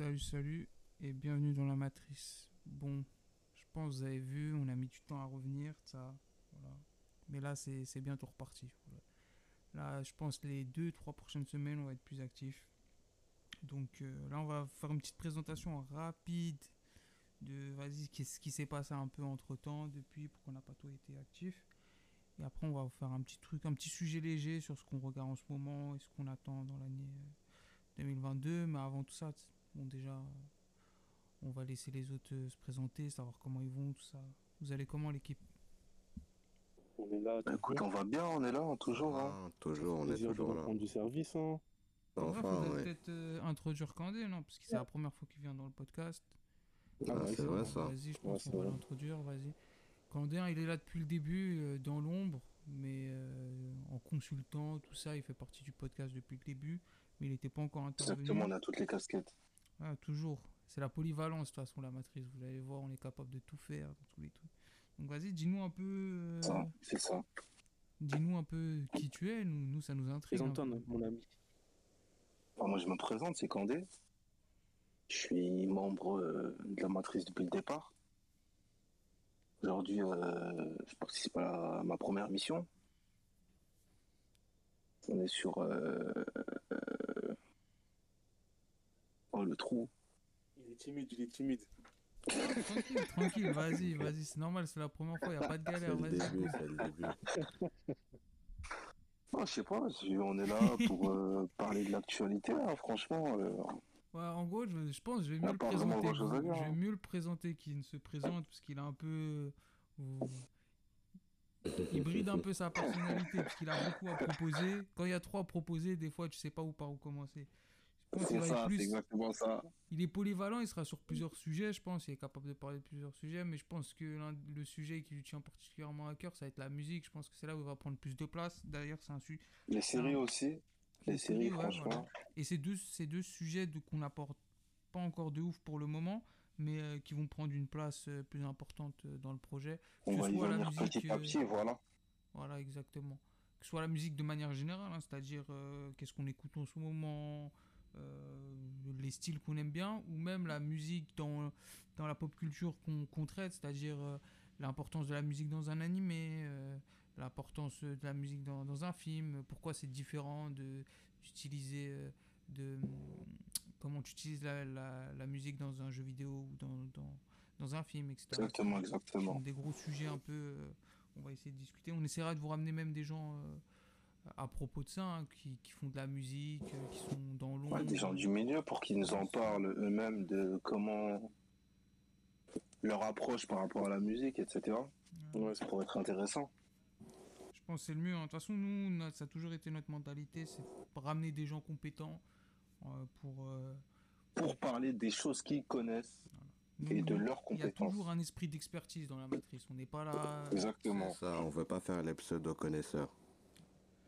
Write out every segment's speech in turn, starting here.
Salut, salut et bienvenue dans la matrice. Bon, je pense que vous avez vu, on a mis du temps à revenir, ça, voilà. Mais là, c'est bientôt reparti. Là, je pense les deux, trois prochaines semaines, on va être plus actifs. Donc euh, là, on va faire une petite présentation rapide de, vas-y, qu'est-ce qui s'est passé un peu entre temps depuis, pourquoi on n'a pas tout été actif. Et après, on va vous faire un petit truc, un petit sujet léger sur ce qu'on regarde en ce moment et ce qu'on attend dans l'année euh, 2022. Mais avant tout ça, bon, déjà, on va laisser les autres euh, se présenter, savoir comment ils vont, tout ça. Vous allez comment, l'équipe? On est là, Bah, écoute, on va bien, on est là, hein, toujours. Hein. Ah, toujours, on est toujours là. reprendre du service. Hein. Enfin, Enfin, ouais. peut-être euh, introduire Candé, non? Parce que c'est la première fois qu'il vient dans le podcast. Ah, ouais, c'est vrai ça. Vas-y, je pense qu'on va l'introduire, vas-y. Candé, hein, il est là depuis le début, euh, dans l'ombre, mais euh, en consultant, tout ça, il fait partie du podcast depuis le début, mais il n'était pas encore intervenu. Exactement, on a toutes les casquettes. Ah, toujours. C'est la polyvalence, de toute façon, la matrice. Vous allez voir, on est capable de tout faire, tous les trucs. Donc vas-y, dis-nous un peu... euh, Ça, c'est ça. dis-nous un peu qui tu es, nous, nous ça nous intrigue. un Présente-toi, mon ami. Alors, moi, je me présente, c'est Candé. Je suis membre euh, de la matrice depuis le départ. Aujourd'hui, euh, je participe à la- ma première mission. On est sur. euh, Oh, le trou. Il est timide, il est timide. Tranquille, tranquille, vas-y, vas-y, c'est normal, c'est la première fois, il n'y a pas de C'est galère, le vas-y. début, c'est le début. Non, je sais pas, on est là pour euh, parler de l'actualité, hein, franchement. euh, Ouais, en gros, je, je pense que je vais mieux le présenter. dire, Je vais hein. mieux le présenter qu'il ne se présente parce qu'il a un peu. euh, Il bride un peu sa personnalité parce qu'il a beaucoup à proposer. Quand il y a trop à proposer, des fois, tu sais pas où par où commencer. C'est ça, c'est exactement ça. Il est polyvalent, il sera sur plusieurs sujets, je pense. Il est capable de parler de plusieurs sujets, mais je pense que le sujet qui lui tient particulièrement à cœur, ça va être la musique. Je pense que c'est là où il va prendre plus de place. D'ailleurs, c'est un sujet. Les séries aussi. Les séries, ouais, franchement. voilà. Et c'est deux, ces deux sujets de- qu'on n'apporte pas encore de ouf pour le moment, mais euh, qui vont prendre une place euh, plus importante euh, dans le projet. On Que va ce y soit la venir musique, petit à petit, voilà. Voilà, exactement. Que ce soit la musique de manière générale, hein, c'est-à-dire qu'est-ce qu'on écoute en ce moment, euh, les styles qu'on aime bien, ou même la musique dans, dans la pop culture qu'on qu'on traite, c'est-à-dire euh, l'importance de la musique dans un animé, euh, l'importance de la musique dans, dans un film, pourquoi c'est différent d'utiliser euh, de comment tu utilises la, la, la musique dans un jeu vidéo ou dans, dans, dans un film, etc. Exactement, exactement. des gros sujets un peu. on va essayer de discuter. On essaiera de vous ramener même des gens à propos de ça, hein, qui, qui font de la musique, euh, qui sont dans l'ombre. Ouais, des gens du milieu pour qu'ils nous en parlent eux-mêmes de comment leur approche par rapport à la musique, etc. Ouais, ça pourrait être intéressant. Je pense que c'est le mieux. hein. De toute façon, nous, notre- ça a toujours été notre mentalité, c'est de ramener des gens compétents euh, pour. euh, Pour parler des choses qu'ils connaissent et de leurs Il y a compétences. toujours un esprit d'expertise dans la matrice. On n'est pas là. Exactement. Ça, on veut pas faire les pseudo-connaisseurs.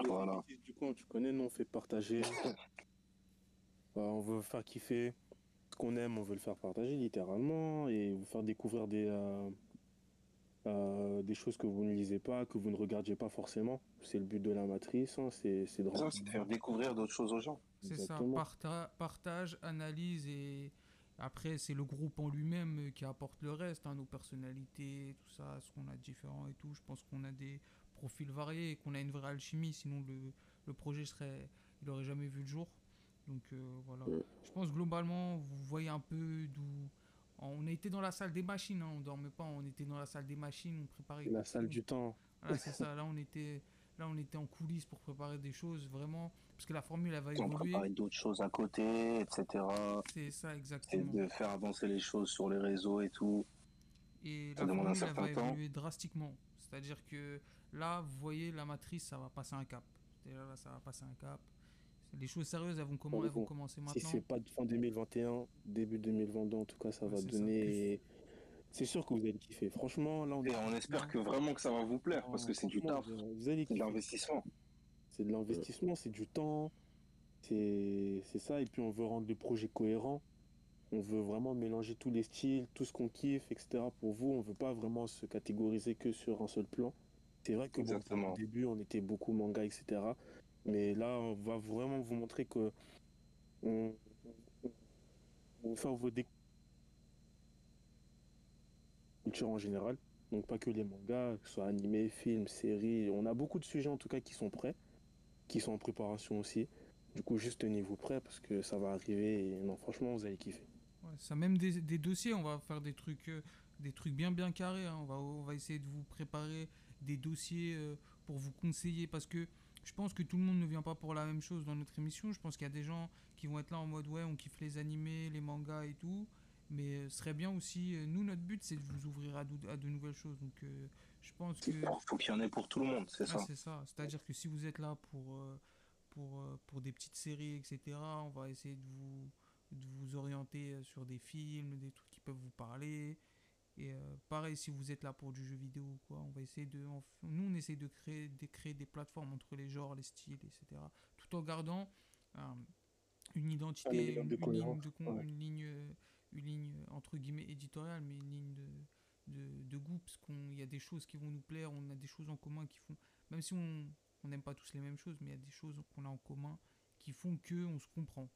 Voilà. Du coup, tu connais, nous, on fait partager. Euh, on veut faire kiffer. Ce qu'on aime, on veut le faire partager littéralement et vous faire découvrir des, euh, euh, des choses que vous ne lisez pas, que vous ne regardiez pas forcément. C'est le but de la matrice, hein, c'est c'est de Ça, c'est de faire découvrir d'autres choses aux gens. C'est ça, parta- partage, analyse et après c'est le groupe en lui-même qui apporte le reste, hein, nos personnalités, tout ça, ce qu'on a de différent et tout. Je pense qu'on a des profils variés et qu'on a une vraie alchimie, sinon le, le projet serait, il aurait jamais vu le jour. Donc euh, voilà. Ouais. Je pense globalement, vous voyez un peu d'où. On a été dans la salle des machines, hein, on dormait pas, on était dans la salle des machines, on préparait. la salle du temps. Voilà, c'est ça. Là, on était, là, on était en coulisses pour préparer des choses vraiment, parce que la formule elle va On évoluer. préparait d'autres choses à côté, etc. C'est ça Et exactement. de faire avancer les choses sur les réseaux et tout. Et ça la demande un formule elle va certain temps. évoluer drastiquement. C'est-à-dire que là, vous voyez, la matrice, ça va passer un cap. Déjà là, ça va passer un cap. Les choses sérieuses, elles vont, commen- Bon, elles vont bon. commencer Si maintenant. c'est pas de fin 2021, début 2022, en tout cas, ça Ouais, va ça. donner. C'est sûr que vous allez kiffer. Franchement, là, on Et on espère que vraiment que ça va vous plaire parce que c'est du taf, vous- Vous allez c'est de l'investissement. C'est de l'investissement, c'est du temps, c'est c'est ça. Et puis on veut rendre le projet cohérent. On veut vraiment mélanger tous les styles, tout ce qu'on kiffe, etc. Pour vous, on veut pas vraiment se catégoriser que sur un seul plan. C'est vrai que bon, au début, on était beaucoup manga, etc. Mais là, on va vraiment vous montrer que on, on- faire vos découvertes culture en général. Donc pas que les mangas, que ce soit animés, films, séries. On a beaucoup de sujets en tout cas qui sont prêts, qui sont en préparation aussi. Du coup, juste tenez-vous prêts parce que ça va arriver et non, franchement, vous allez kiffer. Ouais, ça même des, des dossiers, on va faire des trucs, euh, des trucs bien bien carrés. hein. On, va, on va essayer de vous préparer des dossiers euh, pour vous conseiller parce que je pense que tout le monde ne vient pas pour la même chose dans notre émission. Je pense qu'il y a des gens qui vont être là en mode ouais, on kiffe les animés, les mangas et tout. Mais euh, ce serait bien aussi, euh, nous notre but c'est de vous ouvrir à, de- à de nouvelles choses. Donc euh, je pense que... Il faut qu'il y en ait pour tout le monde, c'est Ouais, ça. c'est ça. C'est-à-dire que si vous êtes là pour, pour, pour des petites séries, etc., on va essayer de vous, de vous orienter sur des films, des trucs qui peuvent vous parler. Et euh, pareil, si vous êtes là pour du jeu vidéo ou quoi, on va essayer de. on nous, on essaie de créer, de créer des plateformes entre les genres, les styles, etc. Tout en gardant euh, une identité, une, ligne, de ouais. une ligne, une ligne entre guillemets éditoriale, mais une ligne de, de, de goût, parce qu'il y a des choses qui vont nous plaire, on a des choses en commun qui font, même si on on n'aime pas tous les mêmes choses, mais il y a des choses qu'on a en commun qui font que on se comprend.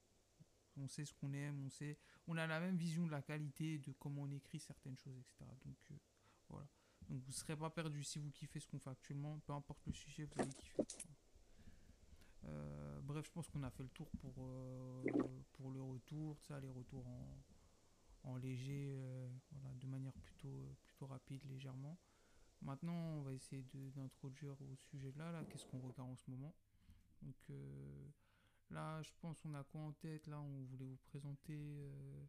On sait ce qu'on aime, on sait, on a la même vision de la qualité, de comment on écrit certaines choses, etc. Donc euh, voilà. Donc vous ne serez pas perdu si vous kiffez ce qu'on fait actuellement, peu importe le sujet, vous allez kiffer. Euh, bref, je pense qu'on a fait le tour pour, euh, le retour, ça, les retours en, en léger, voilà, de manière plutôt, plutôt rapide, légèrement. Maintenant, on va essayer de- d'introduire au sujet là, là qu'est-ce qu'on regarde en ce moment. Donc là, je pense on a quoi en tête Là, on voulait vous présenter euh,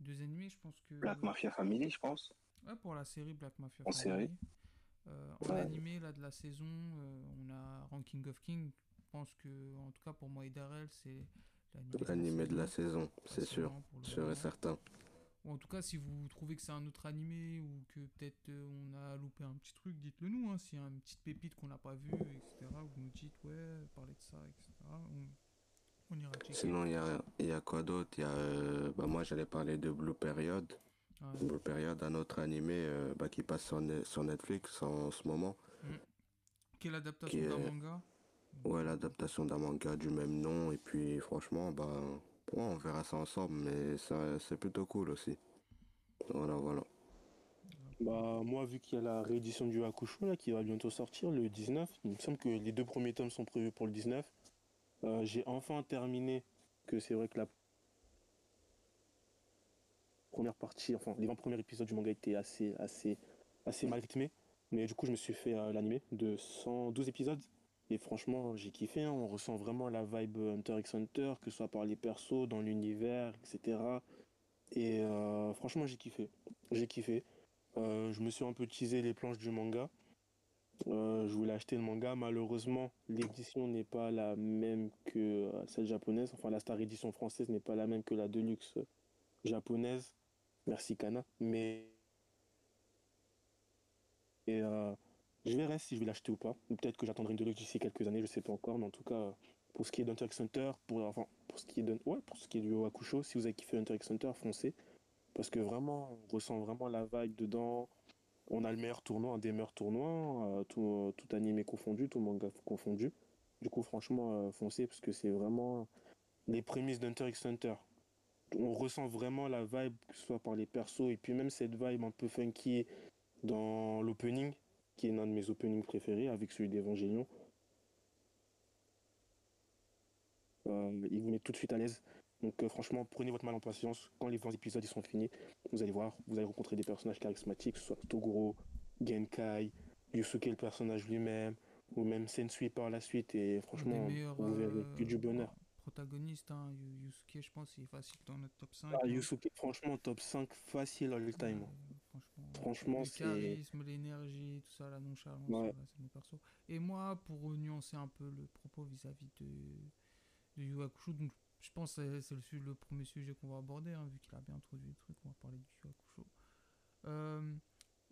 deux animés, je pense que... Black Mafia Family, je pense. Ouais, pour la série Black Mafia En Family. série. Euh, en Ouais. animé là, de la saison, euh, on a Ranking of King. Je pense que, en tout cas pour moi et Darrell, c'est l'animé L'animé de la saison. saison, c'est sûr. Sûr et certain. Ou en tout cas, si vous trouvez que c'est un autre animé ou que peut-être euh, on a loupé un petit truc, dites-le nous. Hein, S'il y a une petite pépite qu'on n'a pas vue, etc., vous nous dites, ouais, parlez de ça, etc. On, on ira checker. Sinon, il y a, y a quoi d'autre? Il y a, euh, bah, moi, j'allais parler de Blue Period. Ouais. Blue Period, un autre animé euh, bah, qui passe sur, Ne- sur Netflix en ce moment. Quelle adaptation qui d'un est- manga? Ouais, l'adaptation d'un manga du même nom. Et puis, franchement, bah, ouais, on verra ça ensemble, mais ça, c'est plutôt cool aussi. Voilà, voilà. Bah moi vu qu'il y a la réédition du Hakusho là qui va bientôt sortir le 19, il me semble que les deux premiers tomes sont prévus pour le 19. Euh, j'ai enfin terminé que c'est vrai que la première partie, enfin les 20 premiers épisodes du manga étaient assez assez assez mal rythmés, mais du coup je me suis fait euh, l'animé de 112 épisodes et franchement j'ai kiffé, hein. on ressent vraiment la vibe Hunter x Hunter, que ce soit par les persos, dans l'univers, etc. Et euh, franchement j'ai kiffé, j'ai kiffé. Euh, je me suis un peu teasé les planches du manga. Euh, je voulais acheter le manga. Malheureusement, l'édition n'est pas la même que euh, celle japonaise. Enfin, la Star Edition française n'est pas la même que la Deluxe japonaise. Merci Kana. Mais et euh, je verrai si je vais l'acheter ou pas. Peut-être que j'attendrai une Deluxe d'ici quelques années. Je sais pas encore. Mais en tout cas, pour ce qui est d'Hunter x Hunter, pour enfin pour ce qui est de, ouais, pour ce qui est du Hakusho, si vous avez kiffé Hunter x Hunter, foncez. Parce que vraiment, on ressent vraiment la vibe dedans. On a le meilleur tournoi, un des meilleurs tournois, euh, tout, tout animé confondu, tout manga confondu. Du coup, franchement, euh, foncez parce que c'est vraiment les prémices d'Hunter x Hunter. On ressent vraiment la vibe, que ce soit par les persos, et puis même cette vibe un peu funky dans l'opening, qui est l'un de mes openings préférés, avec celui d'Evangelion. Euh, il vous met tout de suite à l'aise. Donc euh, franchement, prenez votre mal en patience. Quand les 20 épisodes ils sont finis, vous allez voir, vous allez rencontrer des personnages charismatiques, que ce soit Toguro, Genkai, Yusuke le personnage lui-même, ou même Sensui par la suite. Et franchement, vous verrez euh, que du bonheur. Protagoniste, hein, Yu- Yusuke, je pense, il est facile dans notre top 5. Ah, hein. Yusuke, franchement, top 5 facile all time. Euh, franchement, Franchement, le c'est- charisme, l'énergie, tout ça, la nonchalance, Ouais. c'est mon perso. Et moi, pour nuancer un peu le propos vis-à-vis de, de Yu Hakusho, donc je pense que c'est- le, le premier sujet qu'on va aborder, hein, vu qu'il a bien introduit le truc, on va parler du Hakusho. Euh,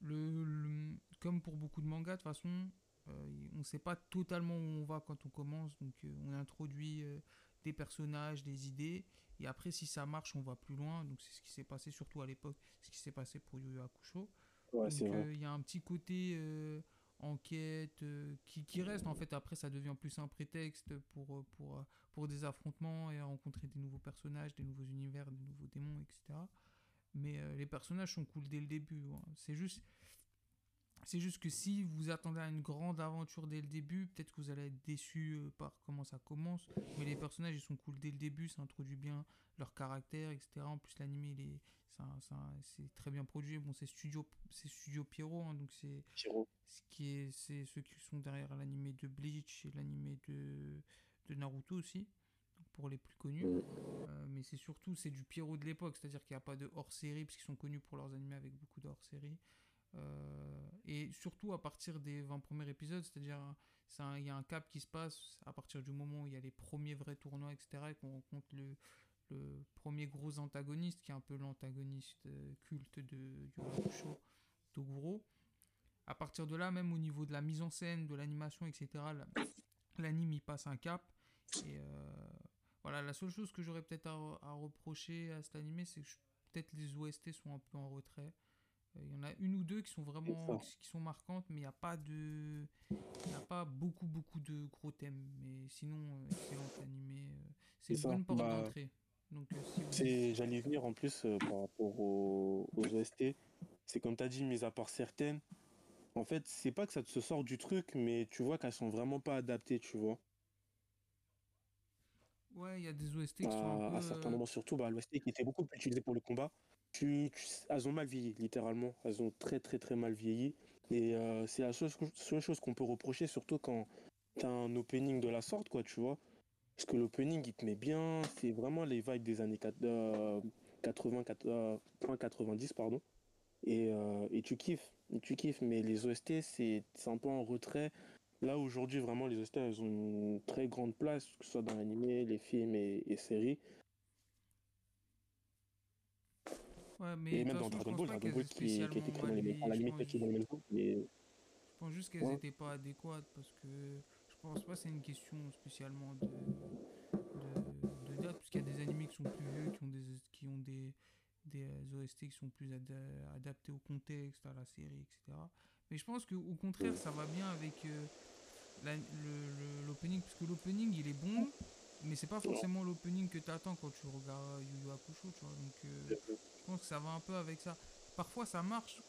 le, le- comme pour beaucoup de mangas, de toute façon, euh, on ne sait pas totalement où on va quand on commence, donc euh, on introduit euh, des personnages, des idées, et après si ça marche, on va plus loin, donc c'est ce qui s'est passé surtout à l'époque, ce qui s'est passé pour Yu Yu Hakusho. Ouais, Donc il y a un petit côté enquête, euh, qui, qui reste en fait. Après, ça devient plus un prétexte pour, euh, pour, euh, pour des affrontements et rencontrer des nouveaux personnages, des nouveaux univers, des nouveaux démons, etc. Mais les personnages sont cool dès le début. hein. C'est juste. C'est juste que si vous attendez à une grande aventure dès le début, peut-être que vous allez être déçu euh, par comment ça commence. Mais les personnages, ils sont cool dès le début, ça introduit bien leur caractère, etc. En plus, est, c'est très bien produit. Bon, c'est Studio, Studio Pierrot, hein, donc c'est ce qui est, c'est ceux qui sont derrière l'animé de Bleach et l'animé de, de Naruto aussi, pour les plus connus. Mm. Euh, mais c'est surtout, c'est du Pierrot de l'époque, c'est-à-dire qu'il n'y a pas de hors-série, parce qu'ils sont connus pour leurs animés avec beaucoup de hors-série. Euh, et surtout à partir des 20 premiers épisodes, c'est-à-dire il y a un cap qui se passe à partir du moment où il y a les premiers vrais tournois, etc., et qu'on rencontre le, premier gros antagoniste, qui est un peu l'antagoniste euh, culte de Yu Hakusho, Toguro. À partir de là, même au niveau de la mise en scène, de l'animation, etc., la- l'anime il passe un cap. Et euh, voilà, la seule chose que j'aurais peut-être à, à reprocher à cet animé, c'est que peut-être les OST sont un peu en retrait. Euh, Il y en a une ou deux qui sont vraiment qui, sont marquantes, mais il n'y a pas de, il n'y a pas beaucoup beaucoup de gros thèmes. Mais sinon, euh, excellent animé. euh, c'est une bonne porte bah, d'entrée. Donc euh, si vous- C'est, j'allais venir en plus euh, par rapport aux, aux OST. C'est comme tu as dit, mis à part certaines, en fait, c'est pas que ça te sort du truc, mais tu vois qu'elles sont vraiment pas adaptées, tu vois. ouais, il y a des OST qui sont un À, peu, à certains euh, moments, surtout, bah, l'OST qui était beaucoup plus utilisé pour le combat. Elles ont mal vieilli, littéralement. Elles ont très, très, très mal vieilli. Et euh, c'est la seule, chose qu'on peut reprocher, surtout quand tu as un opening de la sorte, quoi, tu vois. Parce que l'opening, il te met bien. C'est vraiment les vibes des années quat- euh, 80, quat- euh, fin 90, pardon. Et, euh, et tu kiffes. Tu kiffes. Mais les OST, c'est un peu en retrait. Là, aujourd'hui, vraiment, les OST, elles ont une très grande place, que ce soit dans l'animé, les films et, et séries. Ouais, mais Et même dans je Dragon pense Ball, pas Dragon qu'elles Ball aient qui, qui a été spécialement créé dans mal les, vieilli, à la je limite, pense. qui est dans les mêmes groupes, mais Je pense juste qu'elles Ouais. n'étaient pas adéquates parce que je pense pas que c'est une question spécialement de, de, de date, puisqu'il y a des animés qui sont plus vieux, qui ont des, qui ont des, des OST qui sont plus ada- adaptés au contexte, à la série, etc. Mais je pense qu'au contraire, ça va bien avec euh, l'opening, parce que l'opening il est bon, mais c'est pas forcément l'opening que tu attends quand tu regardes Yu Yu Hakusho, tu vois. Donc euh, je pense que ça va un peu avec ça. Parfois ça marche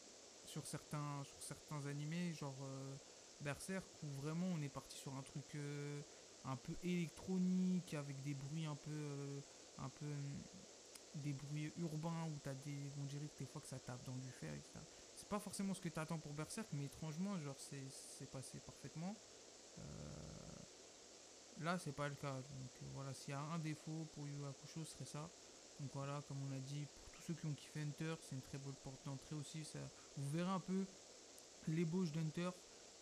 sur certains, sur certains animés, genre euh, Berserk, où vraiment on est parti sur un truc euh, un peu électronique, avec des bruits un peu, un peu hum, des bruits urbains, où t'as des, on dirait que des fois que ça tape dans du fer, etc. C'est pas forcément ce que t'attends pour Berserk, mais étrangement, genre c'est c'est passé parfaitement. Euh, là, c'est pas le cas. Donc euh, voilà, s'il y a un défaut pour Yu Hakusho, ce serait ça. Donc voilà, comme on a dit, pour tous ceux qui ont kiffé Hunter, c'est une très bonne porte d'entrée aussi. Ça, vous verrez un peu l'ébauche d'Hunter,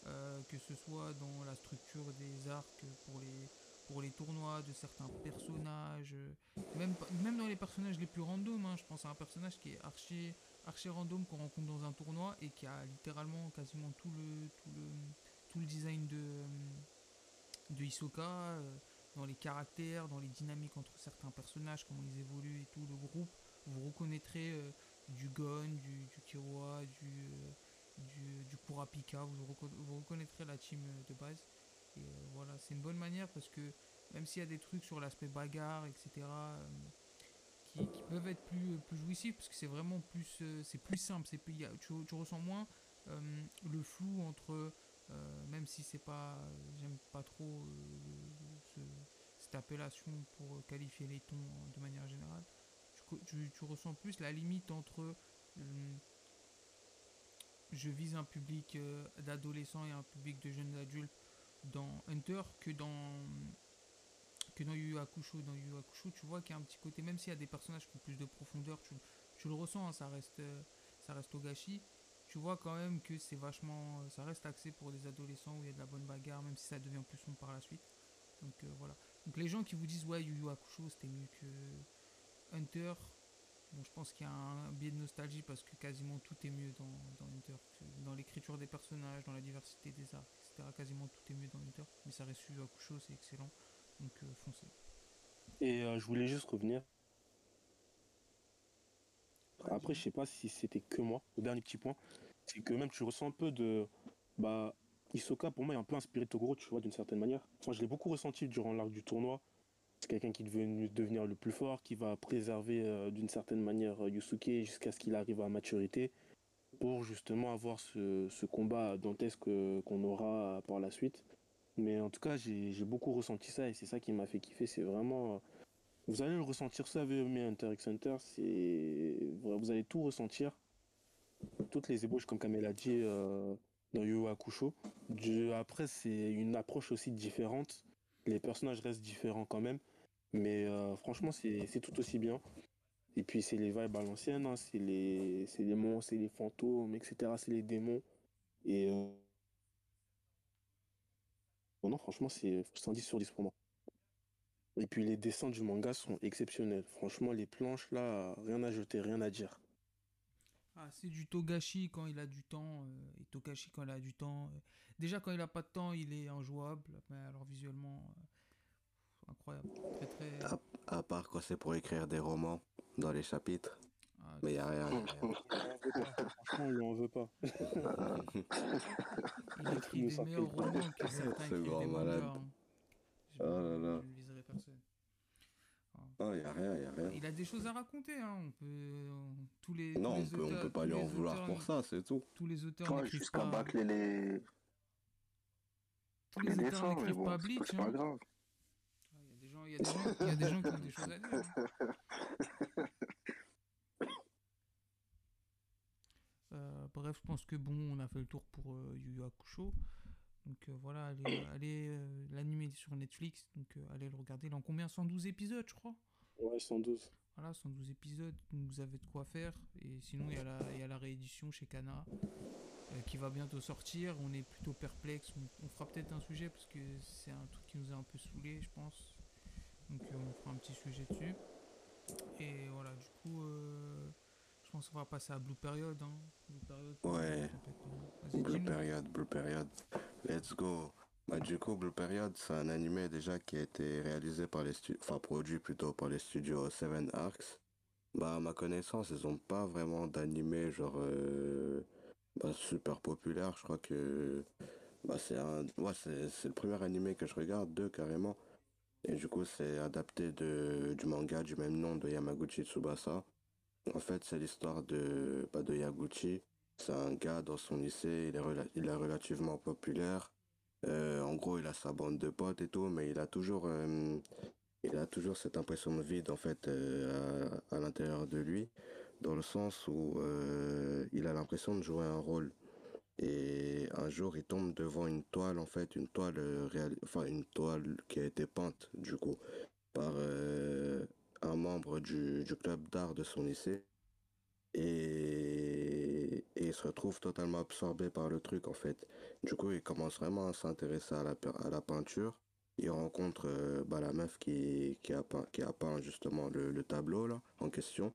euh, que ce soit dans la structure des arcs pour les, pour les tournois, de certains personnages, euh, même, même dans les personnages les plus random. hein, je pense à un personnage qui est archi, archi random qu'on rencontre dans un tournoi et qui a littéralement quasiment tout le, tout le, tout le design de, de Hisoka. euh, dans les caractères, dans les dynamiques entre certains personnages, comment ils évoluent et tout, le groupe, vous reconnaîtrez euh, du Gon, du, du Killua, du, euh, du, Kurapika, vous, vous reconnaîtrez la team de base. Voilà, c'est une bonne manière parce que même s'il y a des trucs sur l'aspect bagarre, etc., qui, peuvent être plus, plus jouissifs parce que c'est vraiment plus, c'est plus simple, c'est tu, tu ressens moins le flou entre, même si c'est pas, j'aime pas trop euh, ce- cette appellation pour euh, qualifier les tons euh, de manière générale, tu, ressens plus la limite entre euh, je vise un public euh, d'adolescents et un public de jeunes adultes dans Hunter que dans que dans Yu. Dans Yu tu vois qu'il y a un petit côté, même s'il y a des personnages qui ont plus de profondeur, tu, le ressens, hein, ça reste euh, ça reste au gâchis. Tu vois quand même que c'est vachement, euh, ça reste axé pour des adolescents où il y a de la bonne bagarre, même si ça devient plus sombre par la suite. Donc euh, voilà. Donc les gens qui vous disent ouais Yu Yu Hakusho c'était mieux que Hunter, bon je pense qu'il y a un biais de nostalgie parce que quasiment tout est mieux dans, dans Hunter. Dans l'écriture des personnages, dans la diversité des arts, etc. Quasiment tout est mieux dans Hunter. Mais ça reste Yu Yu Hakusho, c'est excellent. Donc euh, foncez. Et je voulais juste revenir. Après, Vas-y. je sais pas si c'était que moi. Le dernier petit point, c'est que même tu ressens un peu de. Bah, Hisoka, pour moi, est un peu inspiré de Toguro, tu vois, d'une certaine manière. Moi, je l'ai beaucoup ressenti durant l'arc du tournoi. C'est quelqu'un qui devenu devenir le plus fort, qui va préserver euh, d'une certaine manière euh, Yusuke jusqu'à ce qu'il arrive à maturité pour justement avoir ce, ce combat dantesque euh, qu'on aura par la suite. Mais en tout cas, j'ai beaucoup ressenti ça et c'est ça qui m'a fait kiffer. C'est vraiment. Vous allez le ressentir ça avec Hunter x Hunter. Vous allez tout ressentir. Toutes les ébauches, comme Kamel a dit euh, dans Yu Après, c'est une approche aussi différente. Les personnages restent différents quand même. Mais euh, franchement, c'est tout aussi bien. Et puis, c'est les vibes à l'ancienne. hein. C'est les, monstres, c'est les fantômes, etc. C'est les démons. Et. euh, non, franchement, c'est 110 sur 10 pour moi. Et puis les dessins du manga sont exceptionnels. Franchement, les planches là, rien à jeter, rien à dire. Ah, c'est du Togashi quand il a du temps, euh, et Togashi quand il a du temps. euh, déjà, quand il a pas de temps, il est injouable. Mais alors, visuellement, euh, incroyable. Très, très. À, à part quand c'est pour écrire des romans dans les chapitres. ah, Mais il a rien. y a rien. Franchement, on lui en veut pas. il écrit des meilleurs romans que certains Ce grand des malade. mangas. hein. Oh là là. je ne viserai personne. Il a rien, il a rien. Il a des choses à raconter, hein. On peut, euh, tous les, Non, tous on peut, on peut pas lui en vouloir auteurs- pour ça, c'est tout. Tous les auteurs Ouais, jusqu'à pas. bâcler les, Tous les les auteurs dessins, mais n'écrivent bon, pas c'est pas, Bleach. c'est pas hein. grave. Il y a des gens, il y a des gens, il y a des gens qui ont des choses à dire. hein. Euh, bref, je pense que bon, on a fait le tour pour euh, Yu Yu Hakusho. Donc euh, voilà, allez, allez euh, l'animer est sur Netflix, donc euh, allez le regarder. Il en combien? 112 épisodes, je crois? Ouais, 112. Voilà, 112 épisodes, donc vous avez de quoi faire. Et sinon, il y a la, il y a la réédition chez Kana euh, qui va bientôt sortir. On est plutôt perplexe. On, on fera peut-être un sujet parce que c'est un truc qui nous a un peu saoulé, je pense. Donc, euh, on fera un petit sujet dessus. Et voilà, du coup, euh, je pense qu'on va passer à Blue Period. Hein. Blue Period Ouais. Blue. Period, Blue Period. Let's go. Bah, du coup, Blue Period, c'est un animé déjà qui a été réalisé par les studios, produit plutôt par les studios Seven Arcs. Bah, à ma connaissance, ils ont pas vraiment d'animé genre euh, bah, super populaire. Je crois que bah, c'est le premier animé que je regarde, deux carrément. Et du coup, c'est adapté du manga du même nom de Yamaguchi Tsubasa. En fait, c'est l'histoire de, bah, Yaguchi. C'est un gars dans son lycée, il est relativement populaire. Euh, en gros, il a sa bande de potes et tout, mais il a toujours, euh, cette impression de vide en fait euh, à, l'intérieur de lui, dans le sens où il a l'impression de jouer un rôle. Et un jour, il tombe devant une toile, en fait, une toile réal- enfin une toile qui a été peinte du coup par un membre du, club d'art de son lycée. Il se retrouve totalement absorbé par le truc en fait. Du coup, il commence vraiment à s'intéresser à la, à la peinture. Il rencontre euh, bah, la meuf qui, qui, a peint, qui a peint justement le, le tableau là, en question.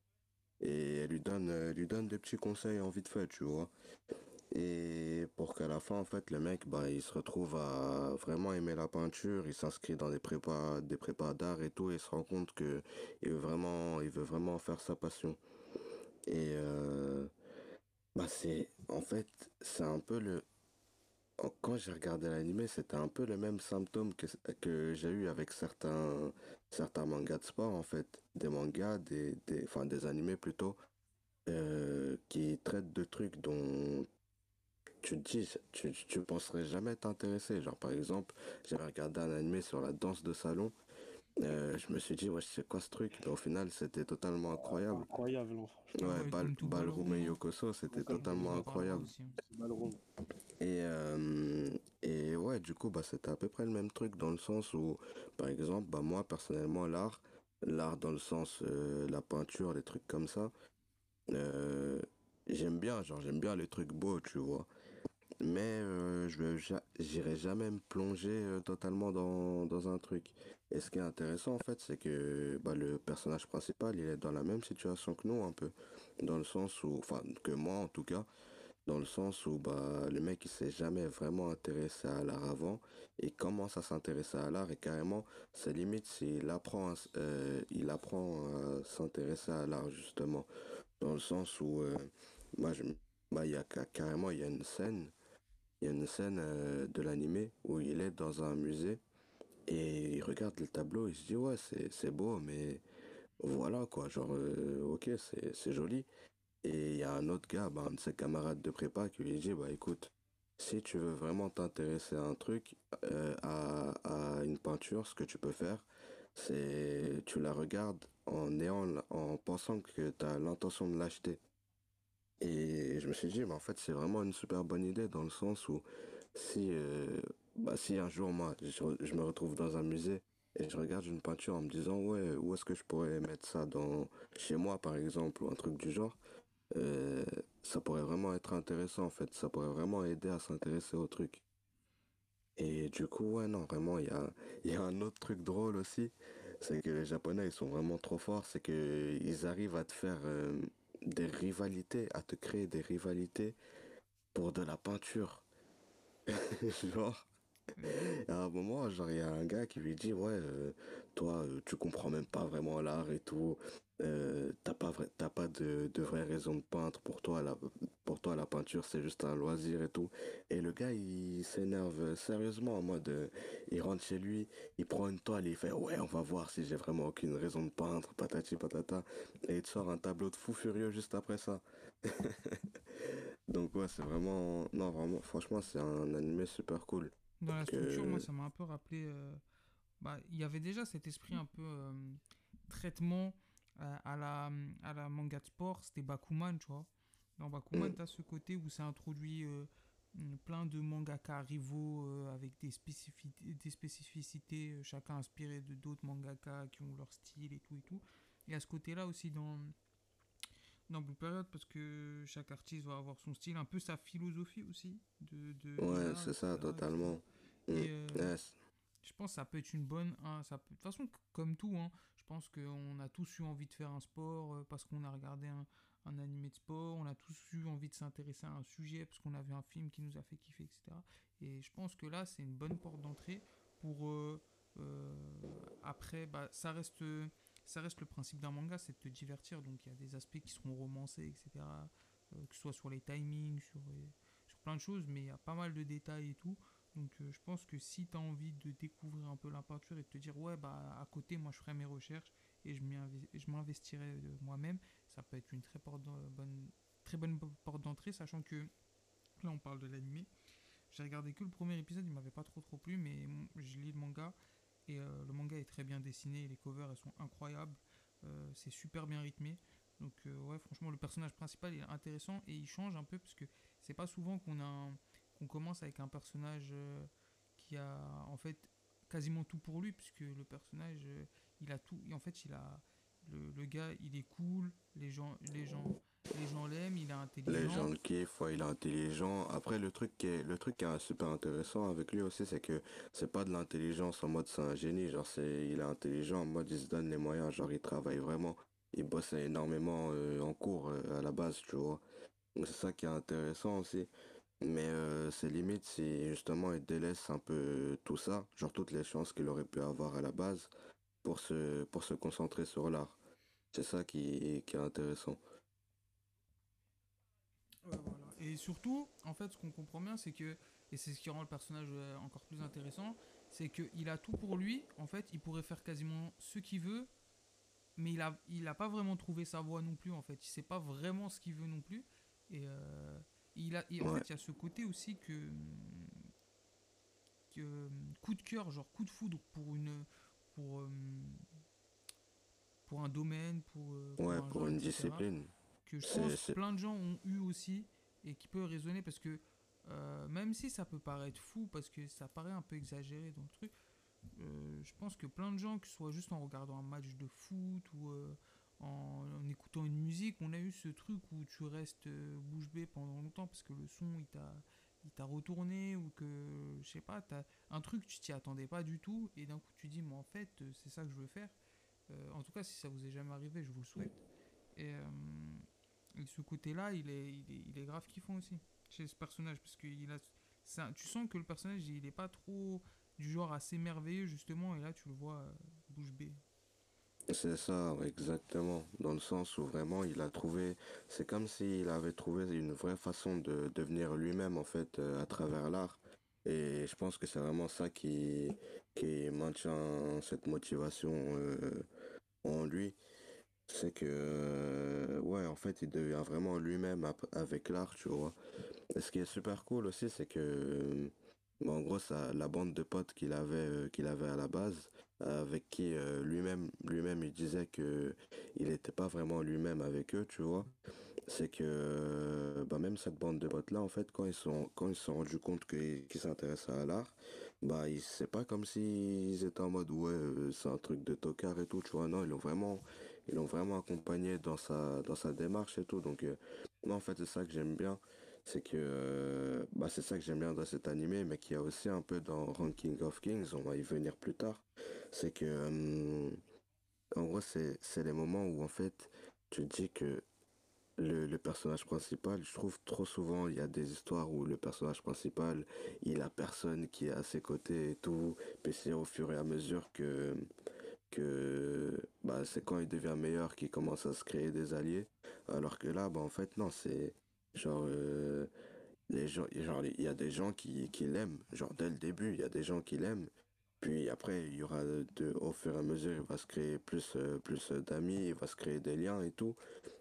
Et elle lui donne, euh, lui donne des petits conseils en vite fait, tu vois. Et pour qu'à la fin, en fait, le mec, bah, il se retrouve à vraiment aimer la peinture. Il s'inscrit dans des prépas, des prépas d'art et tout. Et se rend compte que il veut vraiment, il veut vraiment faire sa passion. Et euh, bah c'est, en fait, c'est un peu le. Quand j'ai regardé l'animé, c'était un peu le même symptôme que, que j'ai eu avec certains, certains mangas de sport, en fait. Des mangas, des, des, enfin, des animés plutôt, euh, qui traitent de trucs dont tu te dis, tu, tu penserais jamais t'intéresser. Genre, par exemple, j'avais regardé un animé sur la danse de salon. Euh, je me suis dit, ouais, c'est quoi ce truc? Mais au final, c'était totalement incroyable. Incroyable, hein. Ouais, Bal- Ballroom et hein. Yokoso, c'était totalement incroyable. hein. Et, euh, et ouais, du coup, bah, c'était à peu près le même truc dans le sens où, par exemple, bah, moi, personnellement, l'art, l'art dans le sens, euh, la peinture, les trucs comme ça, euh, j'aime bien, genre, j'aime bien les trucs beaux, tu vois. Mais euh, je j'irai jamais me plonger euh, totalement dans, dans un truc. Et ce qui est intéressant, en fait, c'est que bah, le personnage principal, il est dans la même situation que nous, un peu. Dans le sens où, enfin, que moi, en tout cas, dans le sens où bah, le mec il s'est jamais vraiment intéressé à l'art avant et commence à s'intéresser à l'art? Et carrément c'est limite s'il apprend à euh, il apprend à s'intéresser à l'art justement dans le sens où euh, je bah, y a ca- carrément il y a une scène il y a une scène euh, de l'animé où il est dans un musée et il regarde le tableau, il se dit ouais c'est beau mais voilà quoi, genre euh, ok c'est c'est joli. Et il y a un autre gars, bah, un de ses camarades de prépa qui lui dit bah écoute, si tu veux vraiment t'intéresser à un truc, euh, à, à une peinture, ce que tu peux faire, c'est tu la regardes en ayant, en pensant que tu as l'intention de l'acheter. Et je me suis dit, mais en fait, c'est vraiment une super bonne idée dans le sens où si, euh, bah, si un jour, moi, je, je me retrouve dans un musée et je regarde une peinture en me disant, ouais, où est-ce que je pourrais mettre ça dans, chez moi, par exemple, ou un truc du genre, euh, ça pourrait vraiment être intéressant, en fait. Ça pourrait vraiment aider à s'intéresser au truc. Et du coup, ouais, non, vraiment, il y a, y a un autre truc drôle aussi, c'est que les Japonais, ils sont vraiment trop forts, c'est que ils arrivent à te faire euh, des rivalités, à te créer des rivalités pour de la peinture. Genre, à un moment, genre, il y a un gars qui lui dit, ouais, euh, toi, euh, tu comprends même pas vraiment l'art et tout, euh, t'as pas vrai, t'as pas de, de vraie raison de peindre pour toi, la, pour toi, la peinture, c'est juste un loisir et tout. Et le gars, il s'énerve sérieusement en mode, euh, il rentre chez lui, il prend une toile et il fait, ouais, on va voir si j'ai vraiment aucune raison de peindre, patati patata. Et il te sort un tableau de fou furieux juste après ça. Donc ouais, c'est vraiment, non, vraiment, franchement, c'est un animé super cool. Dans la structure, moi, ça m'a un peu rappelé. Bah, il y avait déjà cet esprit un peu euh, traitement euh, à la, à la manga de sport, c'était Bakuman, tu vois. Dans Bakuman, Mm. tu as ce côté où ça introduit euh, plein de mangaka rivaux avec des, spécificités, des spécificités, chacun inspiré de d'autres mangaka qui ont leur style et tout et tout. Et à ce côté-là aussi dans, dans Blue Period, parce que chaque artiste va avoir son style, un peu sa philosophie aussi. De, Ouais, c'est ça, totalement. Et, Mm. Je pense que ça peut être une bonne. hein, ça de toute façon, comme tout, hein, je pense qu'on a tous eu envie de faire un sport euh, parce qu'on a regardé un, un animé de sport, on a tous eu envie de s'intéresser à un sujet parce qu'on a vu un film qui nous a fait kiffer, etc. Et je pense que là, c'est une bonne porte d'entrée pour. euh, euh, après, bah, ça reste. Ça reste le principe d'un manga, c'est de te divertir. Donc il y a des aspects qui seront romancés, etc. que ce soit sur les timings, sur, sur plein de choses, mais il y a pas mal de détails et tout. Donc euh, je pense que si tu as envie de découvrir un peu la peinture et de te dire ouais bah à côté moi je ferai mes recherches et je m'investirai de moi-même, ça peut être une très, bonne, porte d'entrée, sachant que là on parle de l'animé. J'ai regardé que le premier épisode, il m'avait pas trop trop plu, mais je lis le manga et euh, le manga est très bien dessiné, les covers elles sont incroyables, euh, c'est super bien rythmé. Donc euh, ouais franchement le personnage principal est intéressant et il change un peu parce que c'est pas souvent qu'on a un- qu'on commence avec un personnage euh, qui a en fait quasiment tout pour lui puisque le personnage euh, il a tout et en fait il a le, gars il est cool les gens les gens les gens l'aiment il est intelligent Les gens le kiffent, il est intelligent. Après, le truc qui est, le truc qui est super intéressant avec lui aussi, c'est que c'est pas de l'intelligence en mode c'est un génie, genre c'est, il est intelligent en mode il se donne les moyens, genre il travaille vraiment, il bosse énormément euh, en cours à la base, tu vois. C'est ça qui est intéressant aussi. Mais euh, c'est limite si justement il délaisse un peu tout ça, genre toutes les chances qu'il aurait pu avoir à la base pour se, pour se concentrer sur l'art. C'est ça qui, qui est intéressant. Et surtout, en fait, ce qu'on comprend bien, c'est que, et c'est ce qui rend le personnage euh, encore plus intéressant, c'est qu'il a tout pour lui. En fait, il pourrait faire quasiment ce qu'il veut, mais il a, il a pas vraiment trouvé sa voie non plus. En fait, il sait pas vraiment ce qu'il veut non plus. Et, euh, il a, et en Ouais. fait, il y a ce côté aussi que, que coup de cœur, genre coup de foudre pour une, pour, pour un domaine, pour, euh, Ouais, un pour genre, une etc discipline. que je pense plein de gens ont eu aussi et qui peut résonner parce que euh, même si ça peut paraître fou parce que ça paraît un peu exagéré dans le truc, euh, je pense que plein de gens, que ce soit juste en regardant un match de foot ou euh, en, écoutant une musique, on a eu ce truc où tu restes euh, bouche bée pendant longtemps parce que le son il t'a il retourné ou que je sais pas, t'as un truc tu t'y attendais pas du tout et d'un coup tu dis mais en fait euh, c'est ça que je veux faire. Euh, en tout cas si ça vous est jamais arrivé, je vous le souhaite. Et, ce côté-là, il est, il, est, il est grave kiffant aussi chez ce personnage parce que il a, un- tu sens que le personnage il est pas trop du genre assez merveilleux justement et là tu le vois bouche bée. C'est ça, exactement. Dans le sens où vraiment il a trouvé, c'est comme s'il avait trouvé une vraie façon de devenir lui-même en fait euh, à travers l'art. Et je pense que c'est vraiment ça qui, qui maintient cette motivation euh, en lui. C'est que, euh, ouais, en fait, il devient vraiment lui-même avec l'art, tu vois. Et ce qui est super cool aussi, c'est que, en gros, ça, la bande de potes qu'il avait, qu'il avait à la base, avec qui euh, lui-même, lui-même, il disait que il n'était pas vraiment lui-même avec eux, tu vois. C'est que, euh, bah, même cette bande de potes-là, en fait, quand ils sont, quand ils se sont rendus compte qu'ils qu'ils s'intéressaient à l'art, bah, ils- c'est pas comme s'ils étaient en mode, ouais, euh, c'est un truc de tocard et tout, tu vois. Non, ils l'ont vraiment, ils l'ont vraiment accompagné dans sa, dans sa démarche et tout. Donc, euh, en fait, c'est ça que j'aime bien. C'est que, euh, bah, c'est ça que j'aime bien dans cet animé, mais qu'il y a aussi un peu dans Ranking of Kings, on va y venir plus tard. C'est que, euh, en gros, c'est, c'est les moments où, en fait, tu dis que le, le personnage principal, je trouve trop souvent, il y a des histoires où le personnage principal, il a personne qui est à ses côtés et tout. Puis c'est au fur et à mesure que, que bah, c'est quand il devient meilleur qu'il commence à se créer des alliés. Alors que là, bah, en fait, non, c'est genre, euh, les gens, genre, il y a des gens qui, qui l'aiment. Genre, dès le début, il y a des gens qui l'aiment. Puis après, il y aura de, au fur et à mesure, il va se créer plus, euh, plus d'amis, il va se créer des liens et tout.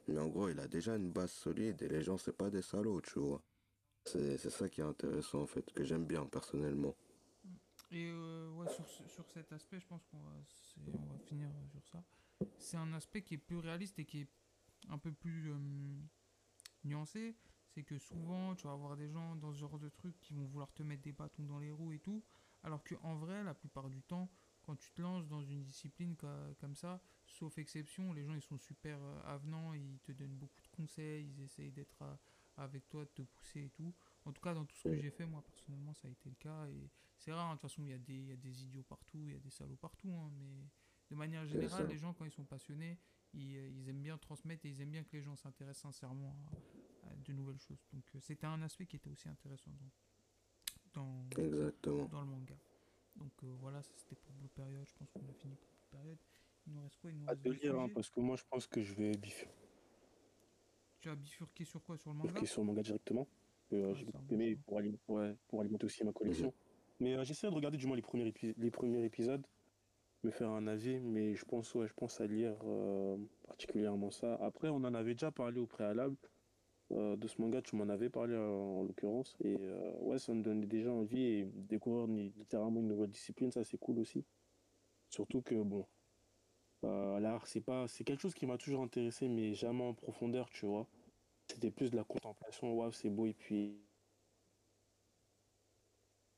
Mais en gros, il a déjà une base solide et les gens, c'est pas des salauds, tu vois. C'est, ça qui est intéressant, en fait, que j'aime bien personnellement. Et euh, ouais, sur, sur cet aspect, je pense qu'on va, on va finir sur ça. C'est un aspect qui est plus réaliste et qui est un peu plus nuancé. C'est que souvent, tu vas avoir des gens dans ce genre de truc qui vont vouloir te mettre des bâtons dans les roues et tout. Alors qu'en vrai, la plupart du temps, quand tu te lances dans une discipline comme ça, sauf exception, les gens ils sont super euh, avenants, ils te donnent beaucoup de conseils, ils essayent d'être à- avec toi, de te pousser et tout. En tout cas, dans tout ce que j'ai fait, moi personnellement, ça a été le cas. Et c'est rare, hein, de toute façon, il y, a des- il y a des idiots partout, il y a des salauds partout. hein, mais de manière générale, les gens, quand ils sont passionnés, ils, euh, ils aiment bien transmettre et ils aiment bien que les gens s'intéressent sincèrement de nouvelles choses. Donc, euh, c'était un aspect qui était aussi intéressant dans, dans, Exactement. dans le manga. Donc, euh, voilà, ça c'était pour Blue Period. Je pense qu'on a fini pour Blue Period. Il nous reste quoi? Il nous À reste de deux lire, hein, parce que moi, je pense que je vais bifurquer Tu as bifurqué sur quoi? Sur le manga? Sur le manga directement. Euh, Ouais, J'ai beaucoup aimé pour, alim- ouais, pour alimenter aussi ma collection. Mais euh, j'essaie de regarder du moins les premiers, épi- les premiers épisodes, me faire un avis, mais je pense, ouais, je pense à lire euh, particulièrement ça. Après, on en avait déjà parlé au préalable euh, de ce manga, tu m'en avais parlé euh, en l'occurrence, et euh, ouais, ça me donnait déjà envie et découvrir littéralement une nouvelle discipline, ça c'est cool aussi. Surtout que bon, l'art c'est pas, c'est quelque chose qui m'a toujours intéressé, mais jamais en profondeur, tu vois. C'était plus de la contemplation, waouh, c'est beau, et puis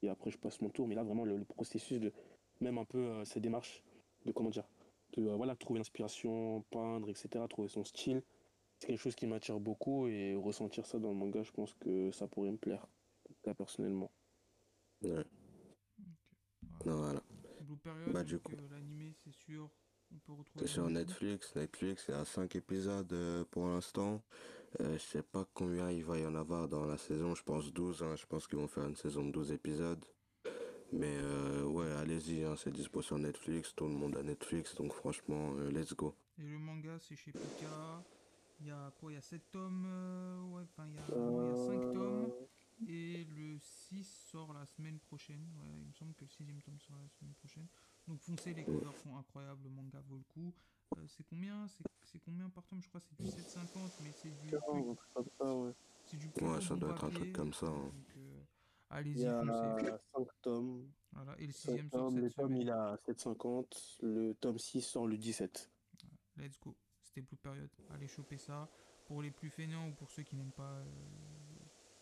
et après je passe mon tour. Mais là, vraiment, le, le processus de même un peu ces démarches de comment dire, de voilà, trouver l'inspiration, peindre, etc., trouver son style, c'est quelque chose qui m'attire beaucoup et ressentir ça dans le manga, je pense que ça pourrait me plaire, en tout cas personnellement. Ouais. Voilà. Non, voilà. Blue Period, Bah, du coup. euh, l'animé c'est sûr. On peut retrouver C'est sur. Netflix. Netflix, il y a 5 épisodes euh, pour l'instant. Euh, je sais pas combien il va y en avoir dans la saison. Je pense 12. hein. Je pense qu'ils vont faire une saison de 12 épisodes. Mais euh, ouais, allez-y. hein. C'est dispo sur Netflix. Tout le monde a Netflix. Donc franchement, euh, let's go. Et le manga, c'est chez Pika. Il y a quoi Il y a 7 tomes euh, Ouais, enfin, il y a, non, il y a 5 tomes. Et le 6 sort la semaine prochaine. Ouais, il me semble que le 6 tome sort la semaine prochaine. Donc foncez, les covers sont incroyables. Le manga vaut le coup. Euh, c'est combien? C'est, combien par tome? Je crois que c'est du 7,50, mais c'est du, ouais. c'est du Ouais, ça doit être un papier. truc comme ça. hein. Donc euh, Il allez-y, y a foncez. 5 tomes. Voilà. Et le Cinq sixième sort tomes. cette Le tome, il a 7,50. Le tome 6 sort le 17. Let's go. C'était Blue Period. Allez choper ça. Pour les plus feignants ou pour ceux qui n'aiment pas euh,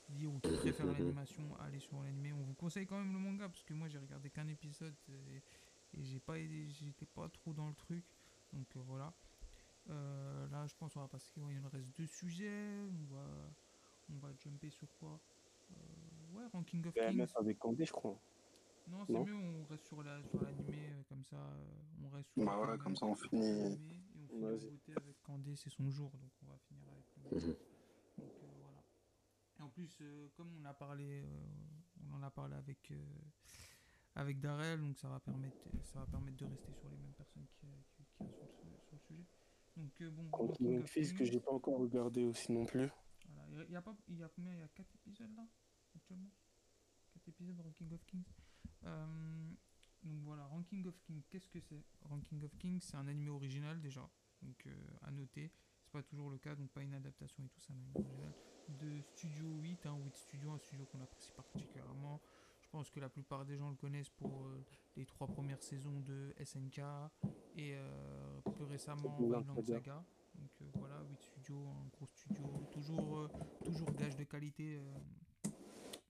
lire ou qui préfèrent l'animation, allez sur l'animé. On vous conseille quand même le manga parce que moi j'ai regardé qu'un épisode et, et j'ai pas aidé- j'étais pas trop dans le truc. Donc euh, voilà. Euh, là je pense qu'on va passer. ouais, il nous reste deux sujets. On va, on va jumper sur quoi? Euh, Ouais, Ranking of Kings. BMF avec Candé, je crois. Non, c'est mieux, on reste sur la sur l'animé euh, comme ça, euh, on reste sur Bah ouais, comme euh, ça, on finit. Vas-y. beauté avec Candé, c'est son jour, donc on va finir avec lui. Mhm. Donc euh, voilà. Et en plus, euh, comme on a parlé, euh, on en a parlé avec euh, avec Darrell, donc ça va permettre, ça va permettre de rester sur les mêmes personnes qui, qui, qui sur, le, sur, le, sujet. Donc euh, bon, of Kings que j'ai pas encore regardé aussi non plus. Voilà. Il y a pas, il y a combien Il y a 4 épisodes là actuellement? 4 épisodes de Ranking of Kings. Euh, donc voilà, Ranking of Kings, qu'est-ce que c'est? Ranking of Kings, c'est un animé original déjà, donc euh, à noter. C'est pas toujours le cas, donc pas une adaptation et tout, animé original de Studio 8, hein, 8 Studio, un studio qu'on apprécie particulièrement. Je pense que la plupart des gens le connaissent pour euh, les trois premières saisons de SNK et euh, plus récemment Vinland Saga. Donc euh, voilà, 8 studios, un gros studio, toujours, toujours gage de qualité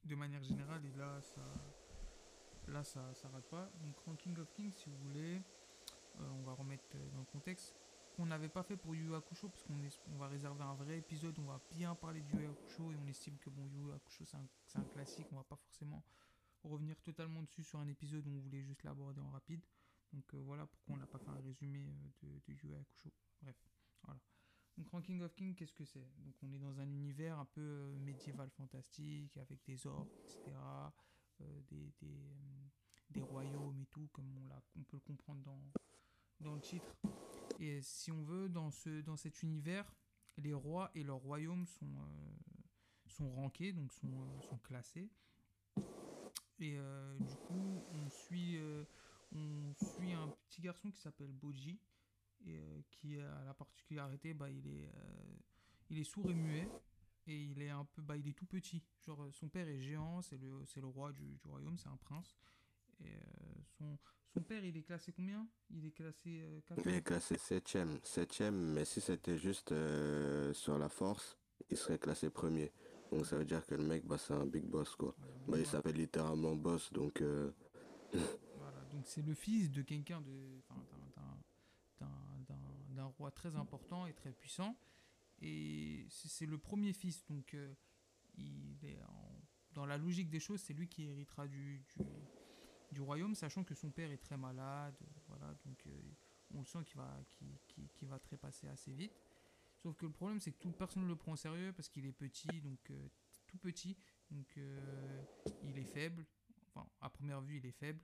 de manière générale. Et là, ça, là, ça, ça rate pas. Donc Ranking of Kings, si vous voulez, on va remettre dans le contexte qu'on n'avait pas fait pour Yu Hakusho parce qu'on on va réserver un vrai épisode, on va bien parler de Yu Hakusho et on estime que bon Yu Hakusho c'est un, classique, on va pas forcément revenir totalement dessus sur un épisode où on voulait juste l'aborder en rapide. Donc euh, voilà pourquoi on n'a pas fait un résumé euh, de, de Yu. Bref, voilà. Donc Ranking of King, qu'est-ce que c'est? Donc on est dans un univers un peu euh, médiéval fantastique avec des orques, etc. Des, royaumes et tout, comme on, on peut le comprendre dans le titre. Et si on veut, dans, ce, dans cet univers, les rois et leurs royaumes sont, euh, sont rankés, donc sont, euh, sont classés. Et euh, du coup, on suit, on suit un petit garçon qui s'appelle Boji, et qui a la particularité, bah, il, est, il est sourd et muet, et il est un peu, bah, il est tout petit. Genre, son père est géant, c'est le, le roi du, royaume, c'est un prince. Son père, il est classé combien? Il est classé euh, Il est classé 7ème, 7ème, mais si c'était juste euh, sur la force, il serait classé premier. Donc ça veut dire que le mec, bah, c'est un big boss, quoi. Ouais, bah, il s'appelle littéralement boss, donc... Euh... voilà, donc c'est le fils de quelqu'un de... d'un roi très important et très puissant. Et c'est le premier fils, donc euh, il est en, dans la logique des choses, c'est lui qui héritera du, du du royaume, sachant que son père est très malade, voilà, donc euh, on le sent qu'il va, qu'il va trépasser assez vite. Sauf que le problème, c'est que toute personne ne le prend au sérieux parce qu'il est petit, donc euh, tout petit, donc euh, il est faible. Enfin, à première vue, il est faible.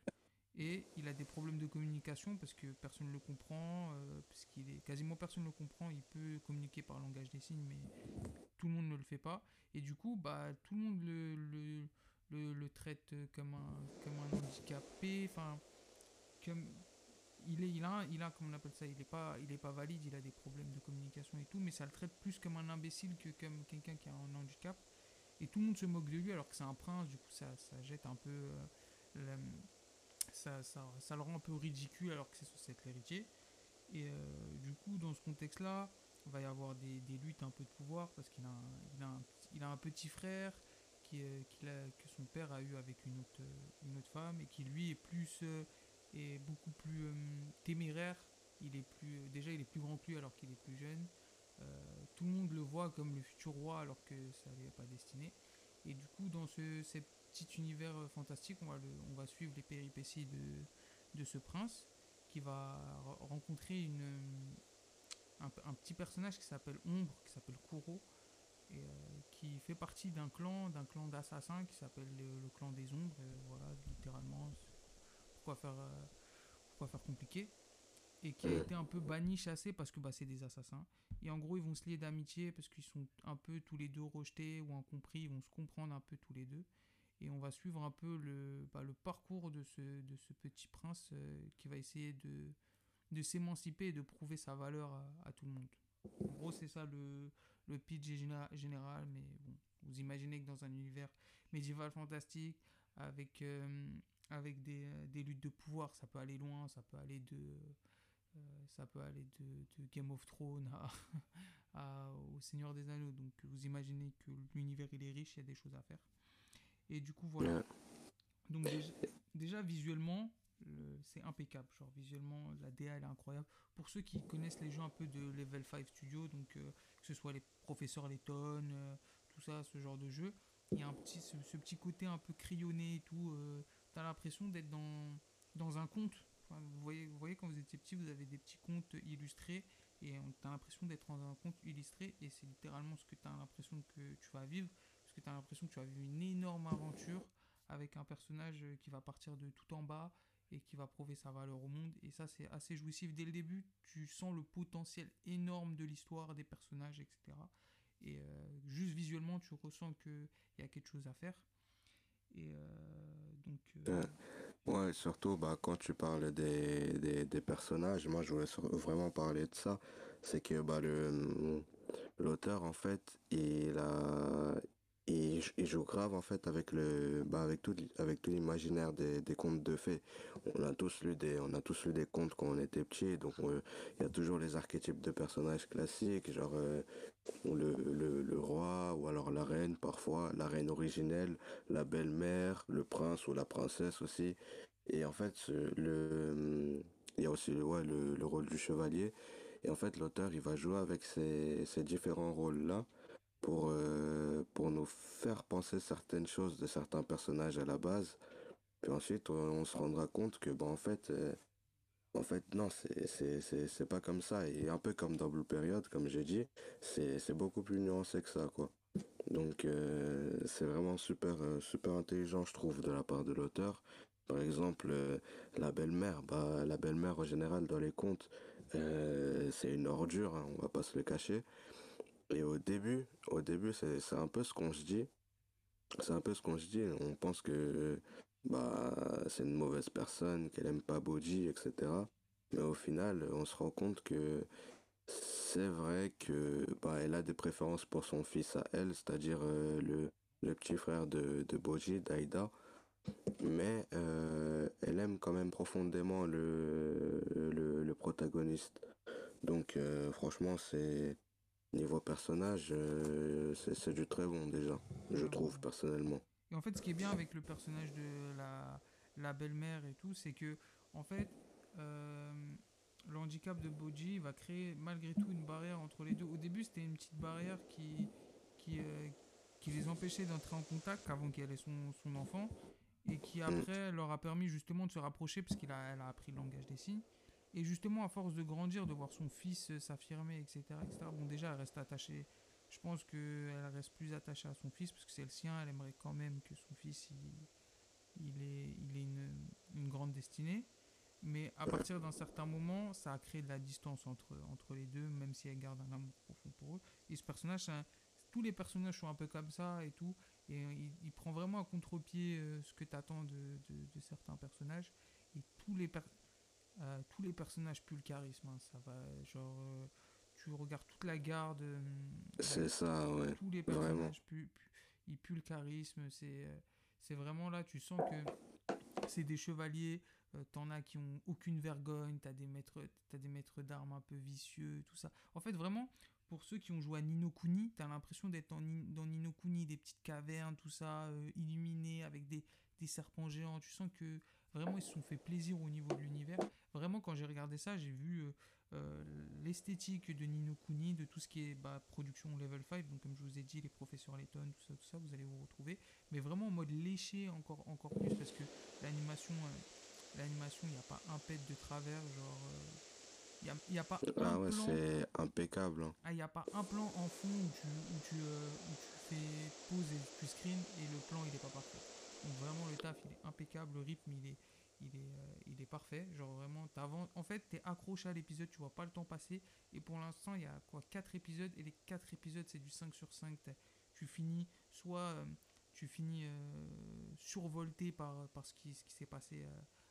Et il a des problèmes de communication parce que personne ne le comprend, parce qu'il est quasiment personne ne le comprend. Il peut communiquer par langage des signes, mais tout le monde ne le fait pas. Et du coup, bah, tout le monde le le, traite comme un, comme un handicapé, enfin, comme il est, il a, il a, comme on appelle ça, il est pas, il est pas valide, il a des problèmes de communication et tout, mais ça le traite plus comme un imbécile que comme quelqu'un qui a un handicap. Et tout le monde se moque de lui alors que c'est un prince, du coup ça, ça jette un peu, euh, ça, ça, ça, le rend un peu ridicule alors que c'est censé être l'héritier. Et euh, du coup, dans ce contexte-là, il va y avoir des, des, luttes un peu de pouvoir parce qu'il a, il a, il a un petit frère qui, euh, que son père a eu avec une autre, une autre femme et qui lui est plus euh, est beaucoup plus euh, téméraire. Il est plus déjà il est plus grand que lui alors qu'il est plus jeune. tout le monde le voit comme le futur roi alors que ça n'est pas destiné. Et du coup dans ce, petit univers fantastique, on va, on va suivre les péripéties de, de ce prince qui va rencontrer une, un, un petit personnage qui s'appelle Ombre, qui s'appelle Kuro, et euh, qui fait partie d'un clan, d'un clan d'assassins qui s'appelle le, le, clan des ombres. Et voilà, littéralement, pourquoi faire, euh, pourquoi faire compliqué Et qui a été un peu banni, chassé parce que bah, c'est des assassins. Et en gros, ils vont se lier d'amitié parce qu'ils sont un peu tous les deux rejetés ou incompris. Ils vont se comprendre un peu tous les deux. Et on va suivre un peu le, bah, le parcours de ce, de ce petit prince euh, qui va essayer de, de s'émanciper et de prouver sa valeur à, à tout le monde. En gros, c'est ça le, le pitch général, mais bon, vous imaginez que dans un univers médiéval fantastique, avec, euh, avec des, des, luttes de pouvoir, ça peut aller loin, ça peut aller de, euh, ça peut aller de, Game of Thrones à, au Seigneur des Anneaux. Donc vous imaginez que l'univers il est riche, il y a des choses à faire. Et du coup, voilà. Donc déjà, visuellement, c'est impeccable. Genre visuellement, la DA elle est incroyable. Pour ceux qui connaissent les jeux un peu de Level 5 Studio, donc euh, que ce soit les professeurs Letton, euh, tout ça, ce genre de jeu, il y a un petit, ce, petit côté un peu crayonné et tout. Euh, T'as l'impression d'être dans, un conte. Vous, voyez, vous voyez, quand vous étiez petit, vous avez des petits contes illustrés et t'as l'impression d'être dans un conte illustré et c'est littéralement ce que t'as l'impression que tu vas vivre parce que t'as l'impression que tu vas vivre une énorme aventure avec un personnage qui va partir de tout en bas et qui va prouver sa valeur au monde. Et ça, c'est assez jouissif. Dès le début, tu sens le potentiel énorme de l'histoire, des personnages, etc. Et euh, juste visuellement, tu ressens qu'il y a quelque chose à faire. Et euh, donc. Euh, ouais, surtout bah, quand tu parles des, des, des, personnages, moi je voulais vraiment parler de ça. C'est que bah, l'auteur, en fait, il a, et joue grave en fait avec le bah avec tout avec tout l'imaginaire des, des contes de fées. On a tous lu des on a tous lu des contes quand on était petit donc il y a toujours les archétypes de personnages classiques genre euh, le, le, le, roi ou alors la reine parfois la reine originelle la belle-mère le prince ou la princesse aussi. Et en fait le il y a aussi ouais, le, le rôle du chevalier. Et en fait l'auteur il va jouer avec ces, ces différents rôles là pour, euh, pour nous faire penser certaines choses de certains personnages à la base. Puis ensuite, on, se rendra compte que, bon, en fait, euh, en fait, non, c'est pas comme ça. Et un peu comme Double Period, comme j'ai dit, c'est beaucoup plus nuancé que ça, quoi. Donc, euh, c'est vraiment super, super intelligent, je trouve, de la part de l'auteur. Par exemple, la belle-mère, bah, la belle-mère, en général, dans les contes, c'est une ordure, hein, on va pas se le cacher. Et au début, au début, c'est un peu ce qu'on se dit. C'est un peu ce qu'on se dit. On pense que bah c'est une mauvaise personne, qu'elle aime pas Boji, etc. Mais au final, on se rend compte que c'est vrai que bah elle a des préférences pour son fils à elle, c'est-à-dire euh, le, le, petit frère de, de Boji, Daida. Mais euh, elle aime quand même profondément le, le, le protagoniste. Donc euh, franchement, c'est Niveau personnage, euh, c'est du très bon déjà, je trouve personnellement. Et en fait, ce qui est bien avec le personnage de la, la belle-mère et tout, c'est que, en fait, euh, le handicap de Boji va créer malgré tout une barrière entre les deux. Au début, c'était une petite barrière qui, qui, euh, qui les empêchait d'entrer en contact avant qu'elle ait son, son enfant et qui mm. après leur a permis justement de se rapprocher parce qu'elle a, a appris le langage des signes. Et justement, à force de grandir, de voir son fils euh, s'affirmer, etc., etc., bon, déjà, elle reste attachée. Je pense qu'elle reste plus attachée à son fils parce que c'est le sien. Elle aimerait quand même que son fils, il, il ait, il ait une, une grande destinée. Mais à partir d'un certain moment, ça a créé de la distance entre, entre les deux, même si elle garde un amour profond pour eux. Et ce personnage, tous les personnages sont un peu comme ça et tout. Et il, prend vraiment à contre-pied euh, ce que tu attends de, de, de, certains personnages. Et tous les, euh, tous les personnages puent le charisme. Hein, ça va, genre, euh, tu regardes toute la garde. Euh, c'est ça, ouais. Tous les personnages puent, ils puent le charisme. C'est, c'est vraiment là, tu sens que c'est des chevaliers. t'en as qui ont aucune vergogne. T'as des maîtres, t'as des maîtres d'armes un peu vicieux, tout ça. En fait, vraiment, pour ceux qui ont joué à Nino Kuni, t'as l'impression d'être dans, dans Nino Kuni, des petites cavernes, tout ça, illuminées avec des, des serpents géants. Tu sens que Vraiment, ils se sont fait plaisir au niveau de l'univers. Vraiment, quand j'ai regardé ça, j'ai vu euh, euh, l'esthétique de Nino Kuni, de tout ce qui est bah, production level 5. Donc, comme je vous ai dit, les professeurs Layton, tout ça, tout ça, vous allez vous retrouver. Mais vraiment en mode léché encore, encore plus parce que l'animation, euh, l'animation, il n'y a pas un pet de travers. Genre. il n'y a, a, pas ah ouais, c'est impeccable. Hein. Ah, il n'y a pas un plan en fond où tu, où tu, où tu fais pause et tu screen et le plan il n'est pas parfait. Donc vraiment le taf il est impeccable, le rythme il est, il est, euh, il est parfait. Genre vraiment, en fait t'es accroché à l'épisode, tu vois pas le temps passer. Et pour l'instant il y a quoi 4 épisodes et les 4 épisodes c'est du 5 sur 5. Tu finis soit euh, tu finis euh, survolté par, par ce qui, ce qui s'est passé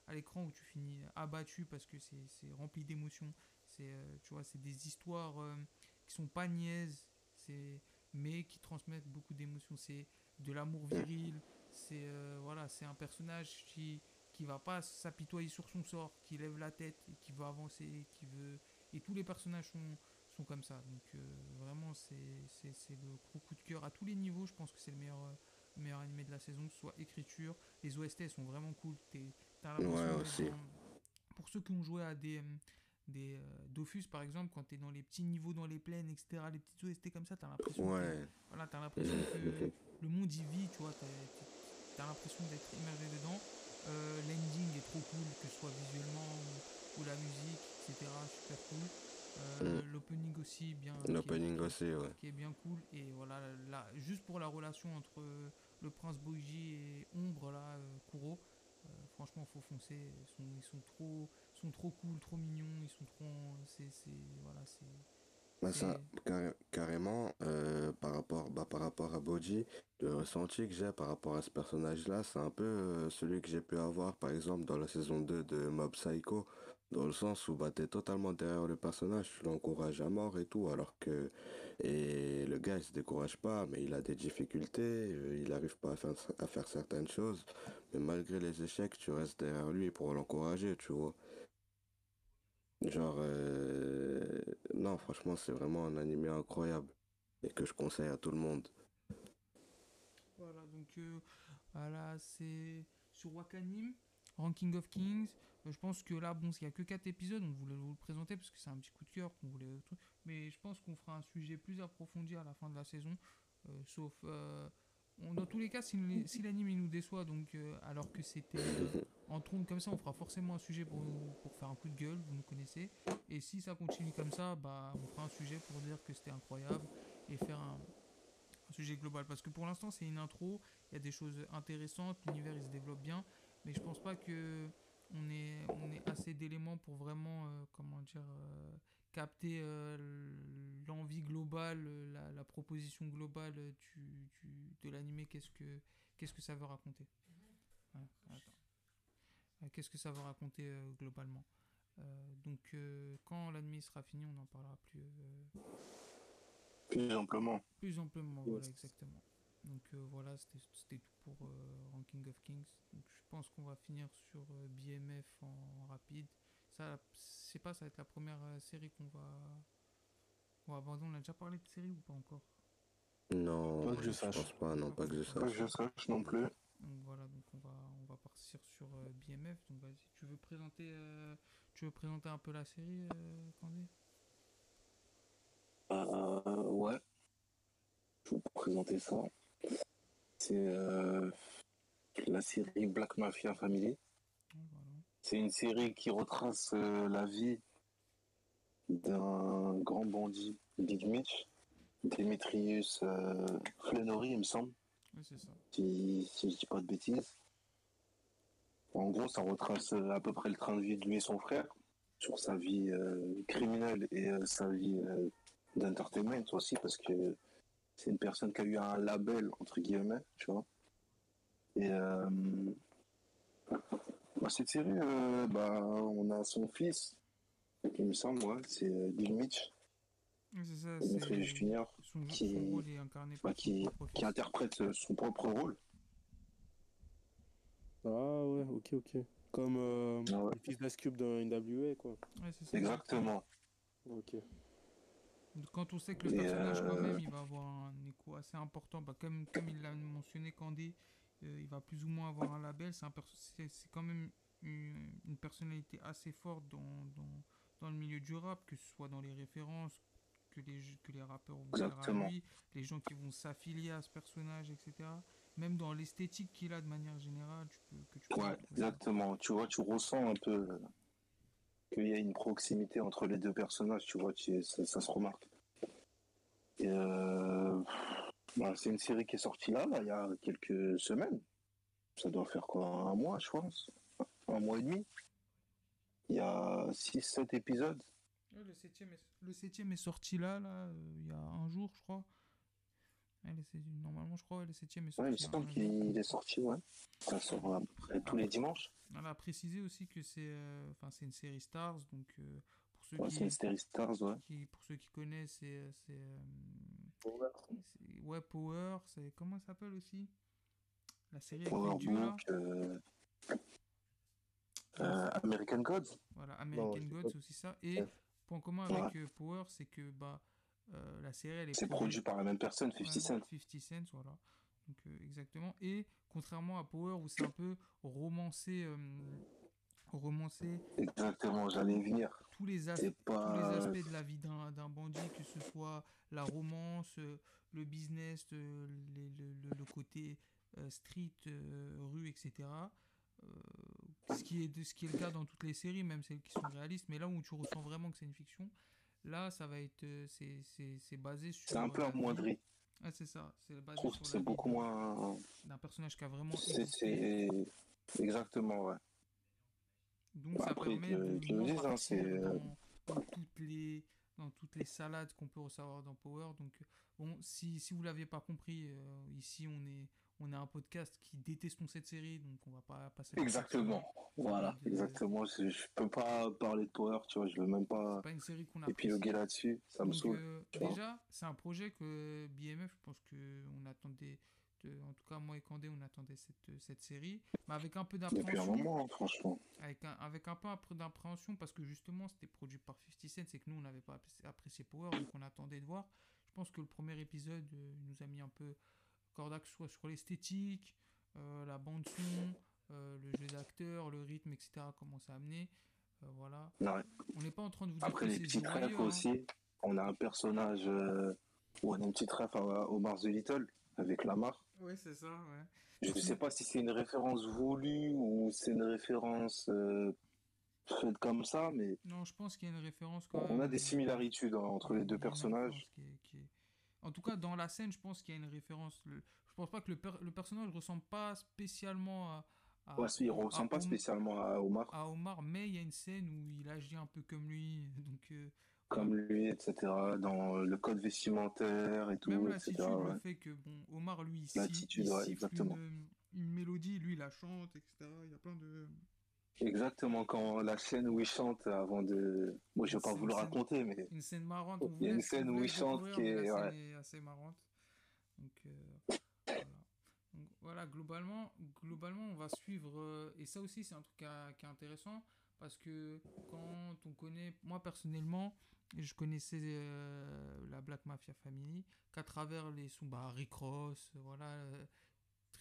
à l'écran ou tu finis abattu parce que c'est rempli d'émotions. C'est tu vois, c'est des histoires qui sont pas niaises, mais qui transmettent beaucoup d'émotions. C'est de l'amour viril, c'est euh, voilà, c'est un personnage qui qui va pas s'apitoyer sur son sort, qui lève la tête et qui veut avancer, qui veut et tous les personnages sont sont comme ça. Donc euh, vraiment c'est le gros coup de cœur à tous les niveaux. Je pense que c'est le meilleur euh, meilleur animé de la saison, que ce soit écriture, les OST sont vraiment cool. pour ceux qui ont joué à des des Dofus par exemple quand tu es dans les petits niveaux dans les plaines etc les petites OST comme ça tu as l'impression ouais. voilà, as l'impression que le monde y vit tu vois t'as l'impression d'être immergé dedans. Euh, L'ending est trop cool, que ce soit visuellement ou, la musique, etc. Super cool. Euh, L'opening aussi bien. L'opening aussi, ouais. Qui est bien cool. Et voilà, là, juste pour la relation entre le prince Boji et Ombre, là, Kuro. franchement, faut foncer. Ils sont, ils sont trop, sont trop cool, trop mignons. Ils sont trop, c'est, voilà, c'est bah ça, carrément, euh, par, rapport, bah, par rapport à Boji, le ressenti que j'ai par rapport à ce personnage-là, c'est un peu euh, celui que j'ai pu avoir, par exemple, dans la saison 2 de Mob Psycho, dans le sens où bah, t'es totalement derrière le personnage, tu l'encourages à mort et tout, alors que et le gars, il se décourage pas, mais il a des difficultés, euh, il n'arrive pas à faire, à faire certaines choses, mais malgré les échecs, tu restes derrière lui pour l'encourager, tu vois. Genre, euh, non, franchement, c'est vraiment un animé incroyable et que je conseille à tout le monde. Voilà, donc euh, voilà, c'est sur Wakanim, Ranking of Kings. Euh, je pense que là, bon, il n'y a que 4 épisodes, on voulait vous le présenter parce que c'est un petit coup de cœur qu'on voulait. Mais je pense qu'on fera un sujet plus approfondi à la fin de la saison. sauf dans tous les cas, si, l'anime il nous déçoit, donc alors que c'était en trompe comme ça, on fera forcément un sujet pour, pour faire un coup de gueule, vous nous connaissez. Et si ça continue comme ça, bah, on fera un sujet pour dire que c'était incroyable et faire un, sujet global. Parce que pour l'instant, c'est une intro, il y a des choses intéressantes, l'univers il se développe bien, mais je pense pas que on est assez d'éléments pour vraiment, euh, comment dire, capter euh, l'envie globale, la, proposition globale du, de l'animé, qu'est-ce que, qu'est-ce que ça veut raconter. Euh, qu'est-ce que ça veut raconter euh, globalement? donc quand l'animé sera fini, on en parlera plus... plus amplement. Plus amplement, voilà, exactement. Donc voilà, c'était tout pour Ranking of Kings. Donc, je pense qu'on va finir sur BMF en rapide. Ça, je sais pas, ça va être la première euh, série qu'on va, on va aborder. On a déjà parlé de série ou pas encore? Non, pas que je, sache. pense pas, non, pas que je sache. Pas que je sache non plus. Donc voilà, donc on va, on va partir sur euh, BMF. Donc vas-y, tu veux présenter, euh, tu veux présenter un peu la série, Candé Ouais. Je vais vous présenter ça. C'est la série Black Mafia Family. C'est une série qui retrace euh, la vie d'un grand bandit, Big Mitch, Demetrius euh, Flenory, il me semble. Oui, c'est ça. Si, si je dis pas de bêtises. En gros, ça retrace euh, à peu près le train de vie de lui et son frère sur sa vie criminelle et sa vie d'entertainment aussi, parce que c'est une personne qui a eu un label, entre guillemets, tu vois. Et bah, cette série, euh, bah, on a son fils, il me semble, ouais, c'est euh, Bill Mitch. C'est ça, c'est Junior qui, bah, qui, qui, interprète euh, son propre rôle. Ah ouais, ok, ok. Comme euh, ah le fils d'Ice Cube dans NWA, quoi. Ouais, ça, Exactement. Ok. Quand on sait que le personnage, quand même, il va avoir un écho assez important, bah, comme, comme il l'a mentionné, Candy, euh, il va plus ou moins avoir un label. C'est quand même une, personnalité assez forte dans, dans, dans, le milieu du rap, que ce soit dans les références que les, que les rappeurs vont faire à lui, les gens qui vont s'affilier à ce personnage, etc. Même dans l'esthétique qu'il a de manière générale, tu peux, que tu ouais, exactement. Tu vois, tu ressens un peu qu'il y a une proximité entre les deux personnages, tu vois, ça, ça, se remarque. Euh, bah, c'est une série qui est sortie là, il y a quelques semaines. Ça doit faire quoi Un mois, je pense Un mois et demi Il y a 6-7 épisodes. Le, septième est, le septième est sorti là, là euh, il y a un jour, je crois. normalement, je crois, le septième est sorti. Ouais, il me semble qu'il est sorti, ouais. Ça sort à peu près tous les dimanches. On a précisé aussi que c'est euh, enfin c'est une série Stars, donc euh, pour ceux qui, Stars, ouais. pour ceux qui connaissent, c'est Power. Ouais, Power, c'est comment ça s'appelle aussi? La série Power American Gods. Voilà, American Gods, c'est aussi ça. Et point commun avec euh, Power, c'est que bah, euh, la série, elle est. C'est produit par la même personne, 50 Cent. 50 Cent, voilà. Donc, exactement. Et contrairement à Power, où c'est un peu romancé romancé. Exactement, j'allais venir. Tous les, aspects, tous les aspects de la vie d'un bandit, que ce soit la romance, euh, le business, euh, le, le, côté euh, street, rue, etc. ce, qui est, ce qui est le cas dans toutes les séries, même celles qui sont réalistes, mais là où tu ressens vraiment que c'est une fiction, Là, ça va être. euh, C'est basé sur. C'est un peu vie- amoindri. Ah, c'est ça. C'est basé sur c'est beaucoup moins. d'un personnage qui a vraiment C'est exactement, ouais. Donc Bah, ça après, permet de ils te le moins disent, hein, c'est, euh, dans, dans toutes les dans toutes les salades qu'on peut recevoir dans Power. Donc bon, si, si vous l'aviez pas compris, euh, ici on est on est un podcast qui détestons cette série, donc on va pas passer. Exactement. Voilà, de- exactement. Je, je peux pas parler de Power, tu vois, je veux même pas pas une série qu'on a épiloguer là-dessus, ça me saoule. euh, déjà, c'est un projet que BMF, je pense que on attendait, de- en tout cas moi et Candé, on attendait cette, cette série, mais avec un peu Depuis un d'appréhension, moment, hein, franchement. avec un, avec un peu appr- d'appréhension parce que justement c'était produit par 50 Cent, c'est que nous on n'avait pas apprécié- Power, donc on attendait de voir. Je pense que le premier épisode euh, nous a mis un peu ce soit sur l'esthétique, euh, la bande son, euh, le jeu d'acteur, le rythme, etc. Comment ça a amené. Euh, voilà. Ouais. On n'est pas en train de vous dire Après que les petits refs hein. aussi, on a un personnage euh, où on a une petite ref à Omar the Little avec Lamar. Ouais, c'est ça, ouais. Je ne sais pas si c'est une référence voulue ou c'est une référence euh, faite comme ça, mais Non, je pense qu'il y a une référence quand on même. a des similarités hein, entre les deux personnages. référence qui est- qui est- En tout cas, dans la scène, je pense qu'il y a une référence. Le- Je pense pas que le, per- le personnage ressemble pas spécialement à. à... Ouais, il ne ressemble pas Om- spécialement à Omar, à Omar, mais il y a une scène où il agit un peu comme lui. Donc, euh, comme lui, etc., dans le code vestimentaire et tout, même etc. l'attitude, ouais. le fait que, bon, Omar, lui, il, si- il ouais, siffle exactement. Une, une mélodie, lui, il la chante, etc. Il y a plein de. Exactement, quand la scène où il chante avant de... Moi, je vais pas vous le scène- raconter, mais Une scène marrante. Il y a une scène où il chante qui est- ouais. assez marrante. Donc, euh, voilà. Donc, voilà, globalement, globalement, on va suivre. euh, et ça aussi, c'est un truc qui, a- qui est intéressant. Parce que quand on connaît. Moi, personnellement, je connaissais euh, la Black Mafia Family qu'à travers les sons. Bah, Rick Ross, voilà.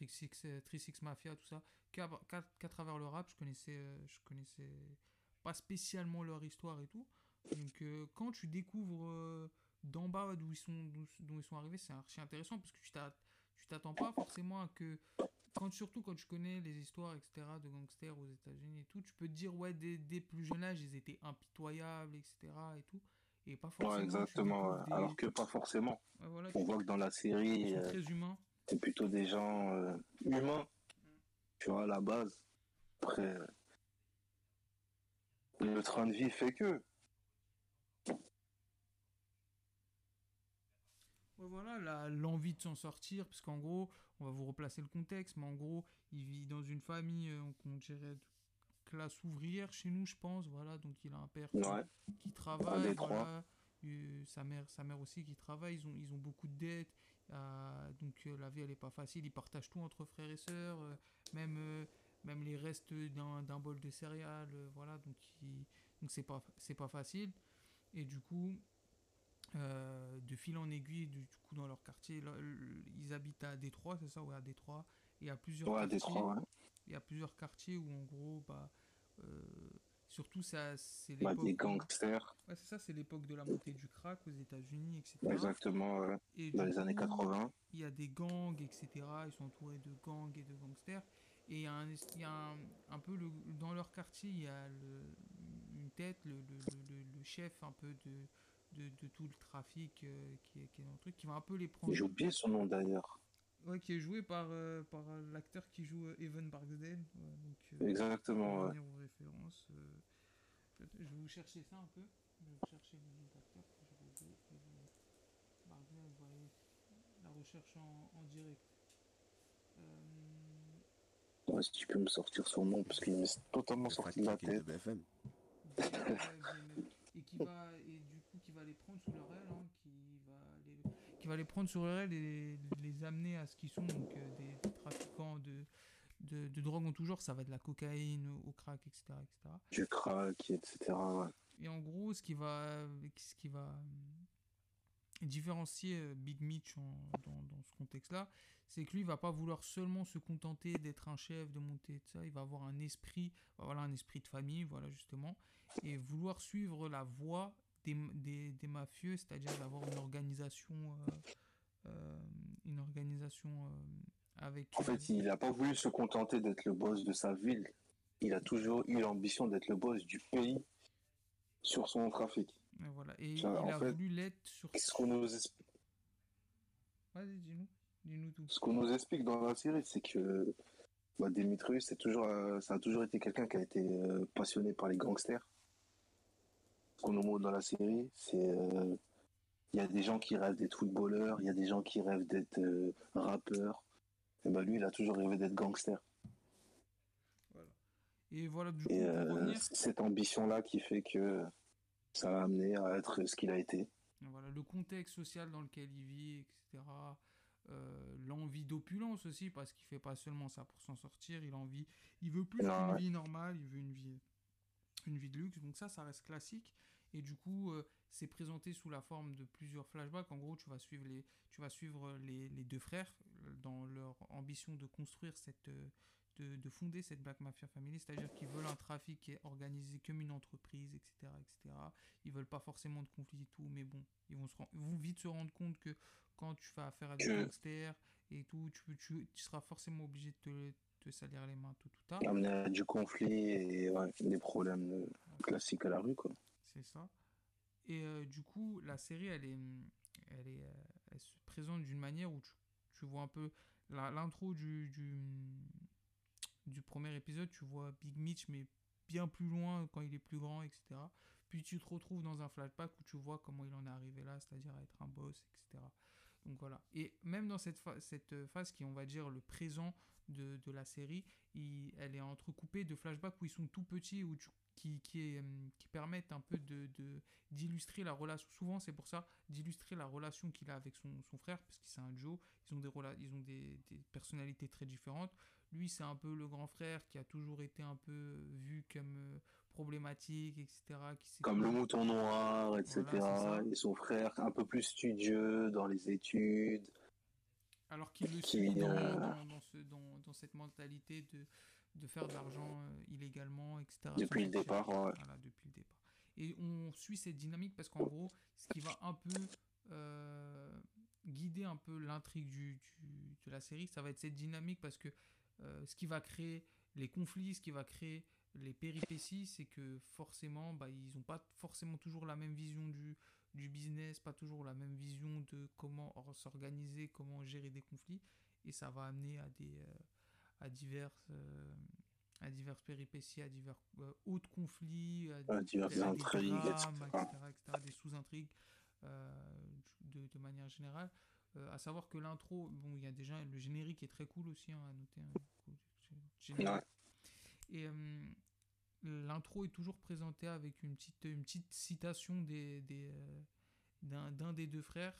Trixix, euh, Mafia, tout ça. Qu'à travers le rap, je connaissais, euh, je connaissais pas spécialement leur histoire et tout. Donc euh, quand tu découvres euh, d'en bas d'où ils sont d'où, ils sont arrivés, c'est archi intéressant parce que tu t'attends pas forcément à que quand surtout quand tu connais les histoires etc de gangsters aux États-Unis et tout, tu peux te dire ouais dès, dès plus jeune âge ils étaient impitoyables etc et tout et pas forcément. ouais, exactement. découvres ouais. des- Alors que pas forcément. ouais, voilà, On voit que dans la ils série, sont euh, très humains. C'est plutôt des gens euh, humains, tu vois, à la base. Après, le train de vie fait que. Ouais, voilà, l'envie de s'en sortir, parce qu'en gros, on va vous replacer le contexte, mais en gros, il vit dans une famille, euh, qu'on dirait, classe ouvrière chez nous, je pense, voilà, donc il a un père qui, Ouais, qui travaille, voilà, euh, sa mère, sa mère aussi qui travaille, ils ont, ils ont beaucoup de dettes, donc euh, la vie elle est pas facile, ils partagent tout entre frères et sœurs, euh, même, euh, même les restes d'un bol de céréales, voilà, donc donc c'est pas, c'est pas facile, et du coup, euh, de fil en aiguille, du, coup, dans leur quartier, là, ils habitent à Détroit, c'est ça, ouais, à Détroit, et il y a plusieurs ouais, à quartiers. Détroit, ouais. il y a plusieurs quartiers où en gros bah euh, surtout ça c'est Bah, l'époque des gangsters, ouais, c'est ça c'est l'époque de la montée du crack aux États-Unis etc exactement, ouais, et dans les années coup, 80. il y a des gangs etc ils sont entourés de gangs et de gangsters. Et il y a un, y a un, un peu le, dans leur quartier il y a le- une tête le, le, chef un peu de de, de tout le trafic euh, qui, qui est dans le truc qui va un peu les prendre J'ai oublié son nom d'ailleurs. Ouais, qui est joué par, euh, par euh, l'acteur qui joue euh, Evan Barksdale ouais, donc, euh, Exactement, pour ouais. références. euh, je vais vous chercher ça un peu. Je vais vous chercher le nom d'acteur que je vais vous- je vais vous- Barney, vous voyez la recherche en, en direct. Euh, Ouais, si tu peux me sortir son nom, parce qu'il m'est totalement Le sorti de la fact-checking de tête. BFM. et qui va et du coup qui va les prendre sous leur aile, hein, qui va les qui va les prendre sous leur aile et les, les amener à ce qu'ils sont donc euh, des, des trafiquants de, de de drogue en tout genre. Ça va de la cocaïne au crack, etc., etc. Du crack, etc. ouais. Et en gros, ce qui va, ce qui va euh, différencier euh, Big Mitch en- dans, dans ce contexte-là, c'est que lui, il va pas vouloir seulement se contenter d'être un chef, de monter ça. Il va avoir un esprit, voilà, un esprit de famille, voilà justement, et vouloir suivre la voie des, des, des mafieux, c'est-à-dire d'avoir une organisation, euh, euh, une organisation euh, avec. En fait, il n'a pas voulu se contenter d'être le boss de sa ville. Il a toujours eu l'ambition d'être le boss du pays sur son trafic. Et voilà. Et Ça, il a fait, voulu l'être sur. Ce qu'on nous, expl- Vas-y, dis-nous. Dis-nous tout. ce qu'on nous explique dans la série, c'est que bah, Demetrius, c'est toujours, euh, ça a toujours été quelqu'un qui a été euh, passionné par les gangsters. Qu'on nous montre dans la série, c'est euh, il y a des gens qui rêvent d'être footballeurs, il y a des gens qui rêvent d'être euh, rappeurs. Et bah lui, il a toujours rêvé d'être gangster. Voilà. Et voilà, du coup, Et euh, revenir. cette ambition-là qui fait que ça l'a amené à être ce qu'il a été. Voilà, le contexte social dans lequel il vit, etc. Euh, l'envie d'opulence aussi, parce qu'il fait pas seulement ça pour s'en sortir, il a envie, il veut plus ouais. vie normale, il veut une vie, une vie de luxe. Donc ça, ça reste classique. Et du coup, euh, c'est présenté sous la forme de plusieurs flashbacks. En gros, tu vas suivre les, tu vas suivre les, les deux frères euh, dans leur ambition de construire cette, euh, de, de fonder cette Black Mafia Family, c'est-à-dire qu'ils veulent un trafic qui est organisé comme une entreprise, etc., etc. Ils veulent pas forcément de conflits et tout, mais bon, ils vont, se ils vont vite se rendre compte que quand tu fais affaire à des gangsters et tout, tu, tu, tu seras forcément obligé de te, te salir les mains, tout, tout tard. Amené à du conflit et ouais, des problèmes classiques à la rue, quoi. C'est ça. Et euh, du coup, la série, elle est, elle est, euh, elle se présente d'une manière où tu, tu vois un peu l'intro du, du, du premier épisode, tu vois Big Mitch, mais bien plus loin quand il est plus grand, etc. Puis tu te retrouves dans un flashback où tu vois comment il en est arrivé là, c'est-à-dire à être un boss, etc. Donc voilà. Et même dans cette, fa- cette phase qui est, on va dire, le présent de, de la série, il- elle est entrecoupée de flashbacks où ils sont tout petits, où tu- qui, qui, est, hum, qui permettent un peu de, de- d'illustrer la relation. Souvent, c'est pour ça, d'illustrer la relation qu'il a avec son, son frère, parce que c'est un duo. Ils ont, des, ils ont des, des personnalités très différentes. Lui, c'est un peu le grand frère qui a toujours été un peu vu comme euh, problématique, etc. Qui Comme le mouton noir, etc. Voilà, et son frère un peu plus studieux dans les études. Alors qu'il le suit dans, euh, dans, dans ce, dans, dans cette mentalité de, de faire de l'argent euh, illégalement, etc. Depuis le départ, chercher. ouais. Voilà, depuis le départ. Et on suit cette dynamique parce qu'en gros, ce qui va un peu euh, guider un peu l'intrigue du, du- de la série, ça va être cette dynamique parce que euh, ce qui va créer les conflits, ce qui va créer les péripéties, c'est que forcément, bah, ils n'ont pas forcément toujours la même vision du, du business, pas toujours la même vision de comment or- s'organiser, comment gérer des conflits, et ça va amener à des euh, à diverses à diverses péripéties, à divers euh, autres conflits, à, À diverses des intrigues, drames, etc. etc., etc., des sous-intrigues euh, de, de manière générale. Euh, à savoir que l'intro, bon, il y a déjà le générique est très cool aussi hein, à noter. hein. Et euh, l'intro est toujours présentée avec une petite, une petite citation des, des, euh, d'un, d'un des deux frères.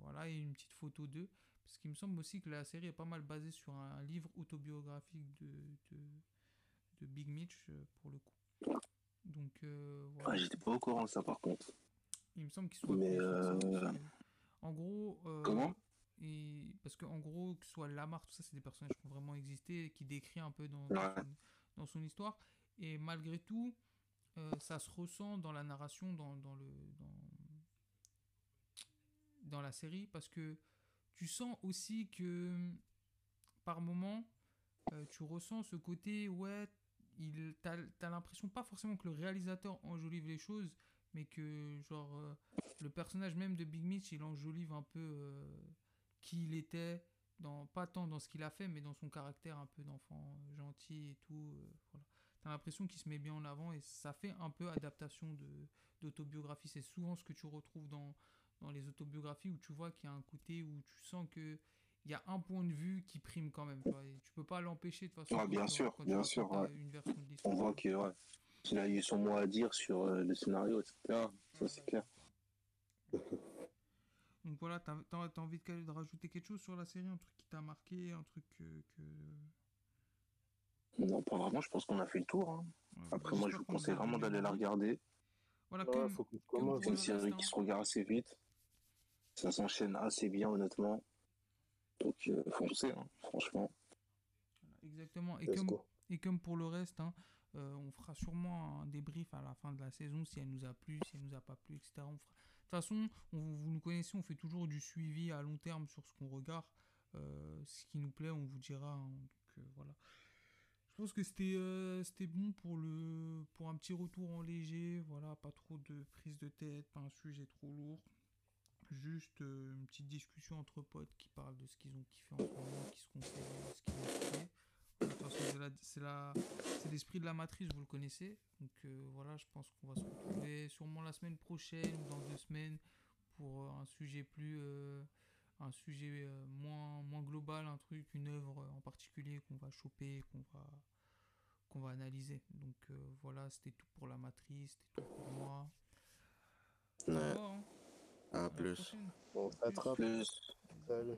voilà, et une petite photo d'eux. Parce qu'il me semble aussi que la série est pas mal basée sur un, livre autobiographique de, de, de Big Mitch, euh, pour le coup. Donc, euh, voilà. Ouais, J'étais pas au courant de ça par contre. Il me semble qu'il soit Mais, euh, En gros. euh, Comment? et Parce qu'en gros, que ce soit Lamar, tout ça, c'est des personnages qui ont vraiment existé, qui décrit un peu dans, Ouais. dans, son, dans son histoire. Et malgré tout, ça se ressent dans la narration, dans, dans le. Dans, dans la série, parce que tu sens aussi que par moment, euh, tu ressens ce côté, ouais, il, t'as, l'impression pas forcément que le réalisateur enjolive les choses, mais que genre euh, le personnage même de Big Mitch, il enjolive un peu euh, qui il était, pas tant dans ce qu'il a fait, mais dans son caractère un peu d'enfant gentil et tout. T'as l'impression qu'il se met bien en avant et ça fait un peu adaptation d'autobiographie. C'est souvent ce que tu retrouves dans, dans les autobiographies où tu vois qu'il y a un côté où tu sens que il y a un point de vue qui prime quand même. Tu, vois, et tu peux pas l'empêcher de toute façon. Ouais, bien sûr, quand bien sûr, ouais. Une version de l'histoire. On voit que, ouais, qu'il a eu son mot à dire sur euh, le scénario, etc. Ça, c'est clair. Donc voilà, t'as as, envie de, de rajouter quelque chose sur la série, un truc qui t'a marqué, un truc que. que... Non, pas vraiment, je pense qu'on a fait le tour. hein. Ouais, Après, bah, moi, je vous qu'on conseille vraiment d'aller la regarder. Voilà, Ouais, comme, faut que je comme commence. C'est une série qui se regarde assez vite. Ça s'enchaîne assez bien, honnêtement. Donc, euh, foncez, hein, franchement. Voilà, exactement. Et comme, et comme pour le reste, hein, euh, on fera sûrement un débrief à la fin de la saison si elle nous a plu, si elle nous a pas plu, etc. On fera... De toute façon, on- vous nous connaissez, on fait toujours du suivi à long terme sur ce qu'on regarde. Euh, ce qui nous plaît, on vous dira. hein. donc euh, voilà. pense que c'était euh, c'était bon pour le pour un petit retour en léger, voilà, pas trop de prise de tête, pas un sujet trop lourd. Juste euh, une petite discussion entre potes qui parlent de ce qu'ils ont kiffé en ce moment, qui se conseillent, ce qu'ils ont kiffé. De toute façon, c'est l'esprit de la matrice, vous le connaissez. Donc euh, voilà, je pense qu'on va se retrouver sûrement la semaine prochaine ou dans deux semaines pour euh, un sujet plus euh, un sujet euh, moins moins global, un truc, une œuvre en particulier qu'on va choper, qu'on va qu'on va analyser. Donc voilà, c'était tout pour la matrice, c'était tout pour moi. Ouais. À plus. On s'attrape. Plus. Salut.